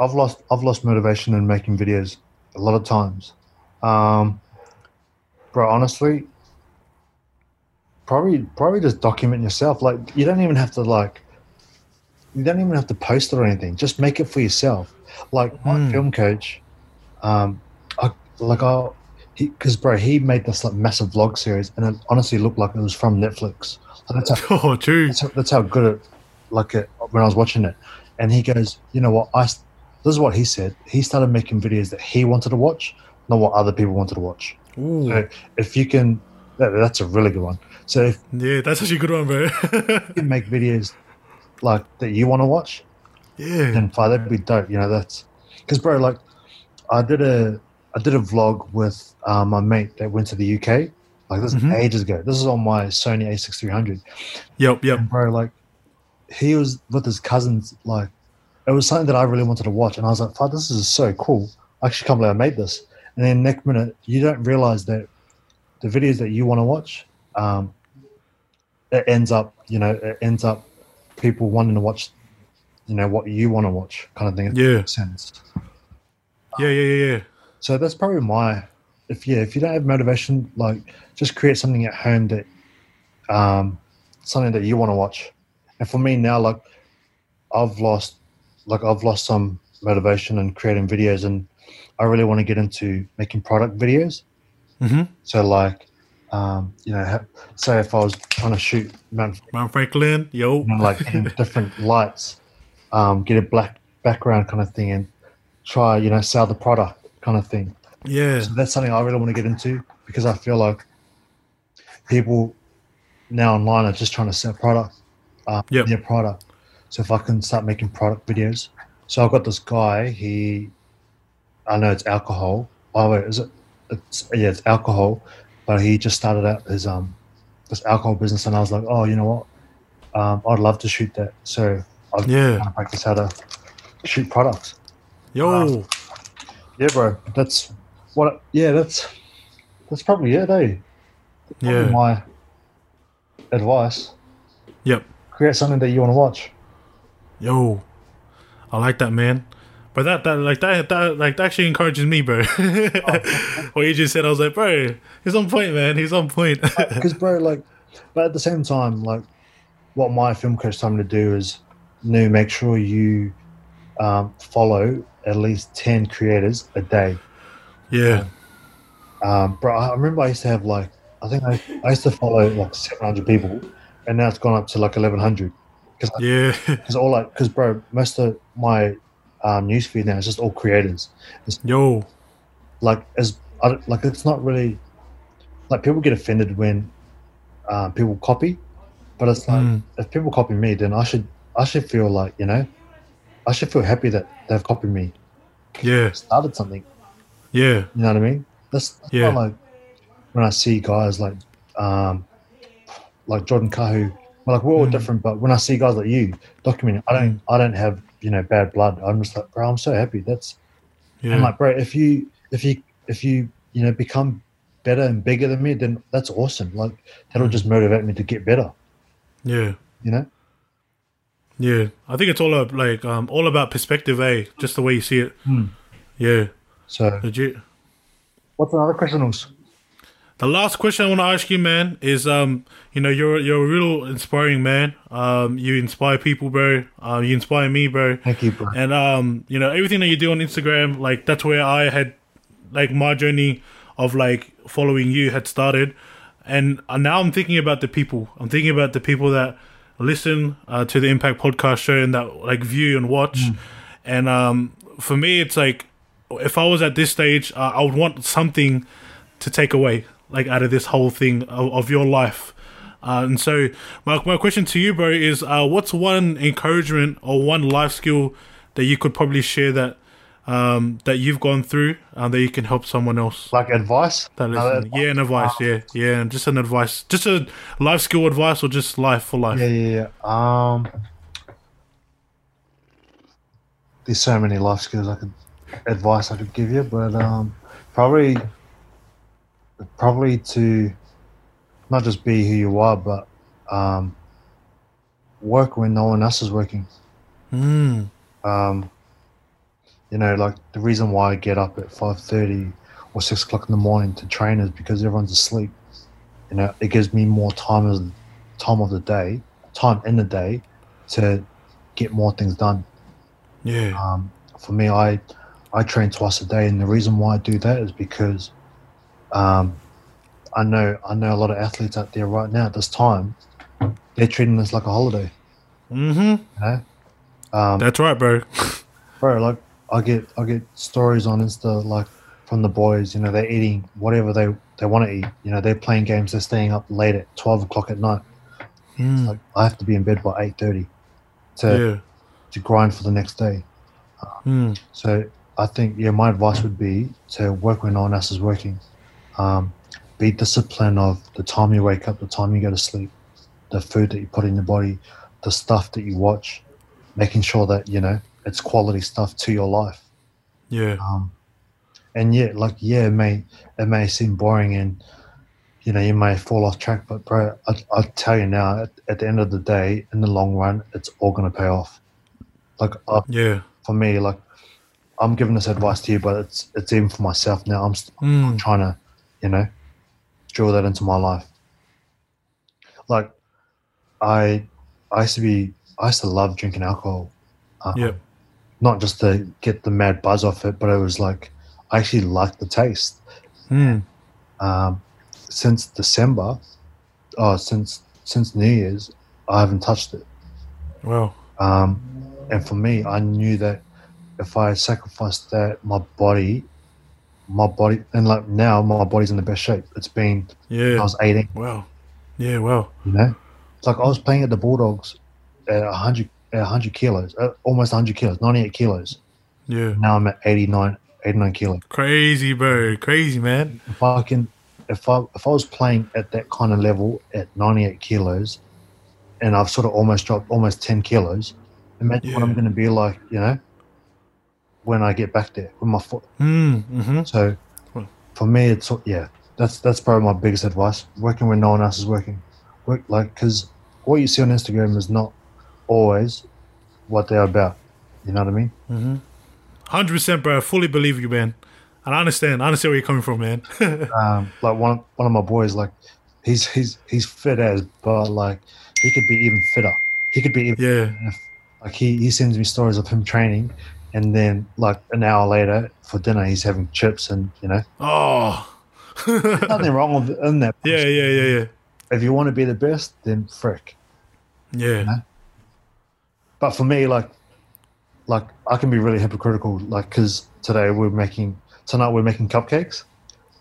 I've lost I've lost motivation in making videos a lot of times. Um, bro, honestly, probably probably just document yourself. Like, you don't even have to like, you don't even have to post it or anything. Just make it for yourself. Like my Hmm. film coach, um, I like I. Because bro, he made this like massive vlog series, and it honestly looked like it was from Netflix. Like, that's how oh true that's how, that's how good it like it when I was watching it. And he goes, you know what? I this is what he said. He started making videos that he wanted to watch, not what other people wanted to watch. Ooh. So if you can, that, that's a really good one. So if yeah that's actually a good one bro you make videos like that you want to watch, yeah then fine, that'd be dope. You know, that's because bro, like I did a I did a vlog with um, my mate that went to the UK. Like this is Mhm. ages ago. This is on my Sony A6300. yep yep And bro, like he was with his cousins. Like it was something that I really wanted to watch, and I was like, "Fuck, this is so cool! I actually can't believe I made this." And then next minute, you don't realize that the videos that you want to watch, um, it ends up, you know, it ends up people wanting to watch, you know, what you want to watch, kind of thing. Yeah. sense. yeah yeah yeah yeah So that's probably my if yeah, if you don't have motivation, like just create something at home that um something that you want to watch. And for me now, like I've lost like I've lost some motivation in creating videos and I really want to get into making product videos. Mm-hmm. So like um, you know, say if I was trying to shoot Mount Mount Franklin yo like different lights, um, get a black background kind of thing and try, you know, sell the product kind of thing. yeah So that's something I really want to get into because I feel like people now online are just trying to sell product, uh, Yep. their product. So if I can start making product videos, so I've got this guy. He, I know it's alcohol. Oh wait, is it? It's yeah, it's alcohol. But he just started out his um this alcohol business, and I was like, oh, you know what? Um, I'd love to shoot that. So I yeah want to practice how to shoot products. yo Yeah, bro. That's what. Yeah, that's that's probably it, eh? Yeah My advice: yep create something that you want to watch. Yo, I like that, man. But that, that, like that, that, like that actually encourages me, bro. what you just said, I was like, bro, he's on point, man. He's on point. Because, bro, like, but at the same time, like, what my film coach told me to do is, Nu, make sure you um, follow at least ten creators a day. yeah, Um, bro, I remember I used to have like, I think I, I used to follow like seven hundred people, and now it's gone up to like eleven hundred. yeah, Because all like, because bro, most of my um, newsfeed now. It's just all creators. yo, Like, as I like, it's not really like people get offended when um, people copy, but it's like Mm. if people copy me, then I should I should feel like you know, I should feel happy that they've copied me, yeah, started something. yeah, You know what I mean? That's, that's Yeah. like when I see guys like um, like Jordan Kahu, like we're all Mm. different, but when I see guys like you documenting, I don't I don't have you know bad blood. I'm just like, bro, I'm so happy. That's yeah, I'm like, bro, if you if you if you you know become better and bigger than me, then that's awesome. Like that'll Mm. just motivate me to get better. yeah, You know? yeah. I think it's all up, like um, all about perspective, eh? Just the way you see it. Hmm. Yeah, So legit. what's another question? Else? The last question I want to ask you, man, is um, you know, you're you're a real inspiring man. Um, you inspire people, bro. Uh, you inspire me, bro. Thank you, bro. And um, you know, everything that you do on Instagram, like that's where I had like my journey of like following you had started. And uh, now I'm thinking about the people. I'm thinking about the people that listen uh, to the Impact Podcast show and that like view and watch. And um, for me, it's like if I was at this stage, uh, I would want something to take away, like out of this whole thing of, of your life. Uh, and so, my my question to you, bro, is uh, what's one encouragement or one life skill that you could probably share that um, that you've gone through uh, that you can help someone else Like advice. that Uh, yeah, an advice, yeah, yeah, and just an advice, just a life skill advice or just life for life. Yeah, yeah, yeah. Um, there's so many life skills I could advice I could give you, but um, probably probably to not just be who you are, but um, work when no one else is working. Mm, Um, you know, like the reason why I get up at five thirty or six o'clock in the morning to train is because everyone's asleep. You know, it gives me more time as time of the day, time in the day, to get more things done. yeah, Um, for me, I I train twice a day, and the reason why I do that is because um, I know I know a lot of athletes out there right now at this time. They're treating this like a holiday. mm-hmm. You know, um, That's right, bro. bro like i get i get stories on insta like from the boys you know they're eating whatever they they want to eat you know they're playing games they're staying up late at 12 o'clock at night Mm, like i have to be in bed by 8.30 to yeah, to grind for the next day mm, so i think yeah my advice would be to work when no one else is working um, be disciplined of the time you wake up the time you go to sleep the food that you put in your body the stuff that you watch making sure that you know it's quality stuff to your life yeah, um, and yeah, like yeah, it may it may seem boring, and you know you may fall off track, but bro, I I tell you now, at, at the end of the day, in the long run, it's all gonna pay off. Like uh, yeah, for me, like I'm giving this advice to you, but it's it's even for myself now. I'm, st- I'm mm, trying to, you know, drill that into my life. Like I I used to be I used to love drinking alcohol. Um, yeah, not just to get the mad buzz off it, but it was like I actually liked the taste. mm, Um, since December, oh, since since New Year's, I haven't touched it. Well, Um, and for me, I knew that if I sacrificed that, my body, my body, and like now, my body's in the best shape. It's been yeah I was 18, wow, yeah, wow, you know. It's like I was playing at the Bulldogs at 100, at 100 kilos, uh, almost 100 kilos, 98 kilos. yeah, Now I'm at 89, 89 kilos. crazy, bro, crazy, man. if I can, if I if I was playing at that kind of level at 98 kilos, and I've sort of almost dropped almost 10 kilos, imagine what I'm going to be like, you know, when I get back there with my foot. Mm, mm-hmm. So, for me, it's yeah, that's that's probably my biggest advice. Working when no one else is working, work like because what you see on Instagram is not always what they're about. You know what I mean? Mm-hmm. Hundred percent, bro. I fully believe you, man. And I understand. I understand where you're coming from, man. um, like one of, one of my boys, like he's he's he's fit as, but like he could be even fitter. He could be even yeah, if, like he he sends me stories of him training, and then like an hour later for dinner he's having chips, and you know oh, nothing wrong with in that. yeah, yeah, yeah, yeah, If you want to be the best, then frick. yeah, But for me, like like I can be really hypocritical, like because today we're making tonight we're making cupcakes,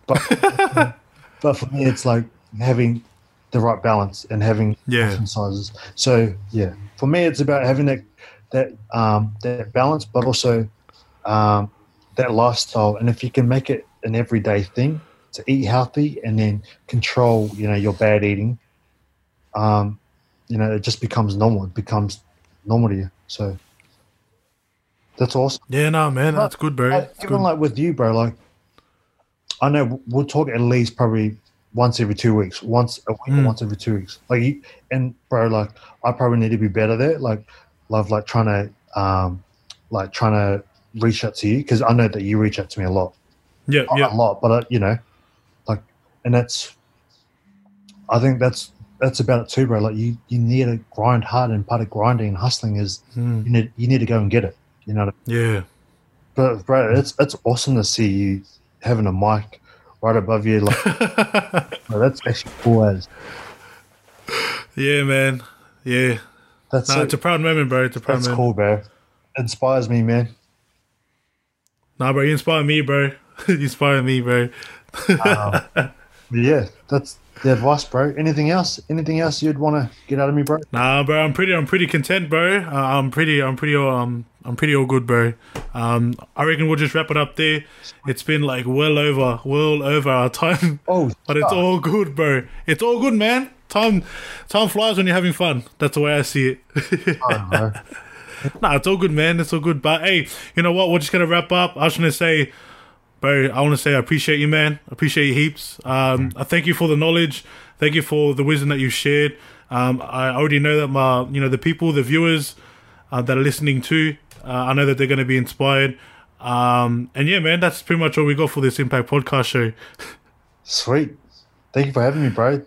but but for me it's like having the right balance and having Yeah. different sizes. So yeah, for me it's about having that that um, that balance, but also um, that lifestyle. And if you can make it an everyday thing to eat healthy and then control, you know, your bad eating, um, you know, it just becomes normal. It becomes normal to you. So that's awesome. yeah. No, man, that's good, bro. That's even good. like with you, bro. Like, I know we'll talk at least probably once every two weeks, once a week, Mm. once every two weeks. Like, and bro, like, I probably need to be better there. Like, love like trying to, um, like trying to reach out to you because I know that you reach out to me a lot, Yeah, Not yeah, a lot, but uh, you know, like and that's I think that's that's about it too, bro. Like you, you need to grind hard, and part of grinding and hustling is Mm. you need you need to go and get it. You know, Yeah. but bro, it's it's awesome to see you having a mic right above you. Like bro, that's actually cool as. Yeah, man. Yeah. That's Nah, so- it's a proud moment, bro. It's a proud that's moment. cool, bro. Inspires me, man. Nah, bro, you inspire me, bro. you inspire me, bro. Um, yeah, that's the advice, bro. Anything else? Anything else you'd want to get out of me, bro? Nah, bro, I'm pretty, I'm pretty content, bro. Uh, I'm pretty, I'm pretty, um, I'm pretty all good, bro. Um, I reckon we'll just wrap it up there. It's been like well over, well over our time, Oh, but it's all good, bro. It's all good, man. Time, time flies when you're having fun. That's the way I see it. Oh, bro. Nah, it's all good, man. It's all good. But hey, you know what? We're just gonna wrap up. I was gonna say, bro, I want to say I appreciate you, man. I appreciate you heaps. Um, I thank you for the knowledge. Thank you for the wisdom that you've shared. Um, I already know that my, you know, the people, the viewers uh, that are listening to, uh, I know that they're gonna be inspired. Um, and yeah, man, that's pretty much all we got for this Impact Podcast show. Sweet. Thank you for having me, bro.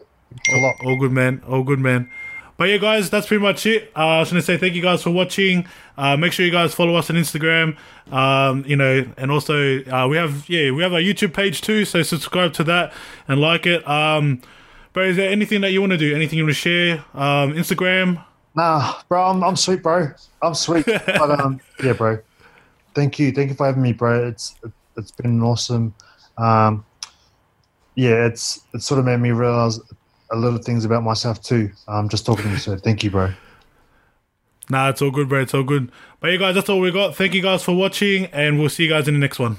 A lot. All good, man. All good, man. But yeah, guys, that's pretty much it. Uh, I was gonna say thank you guys for watching. Uh, make sure you guys follow us on Instagram. Um, you know, and also uh, we have yeah we have our YouTube page too. So subscribe to that and like it. Um, but is there anything that you want to do? Anything you want to share? Um, Instagram. Nah, bro, I'm, I'm sweet, bro. I'm sweet. but um, yeah, bro. Thank you, thank you for having me, bro. It's it's been awesome. Um, yeah, it's it sort of made me realize a little things about myself too. I'm um, just talking to you, so thank you, bro. Nah, it's all good, bro. It's all good. But you guys, that's all we got. Thank you guys for watching, and we'll see you guys in the next one.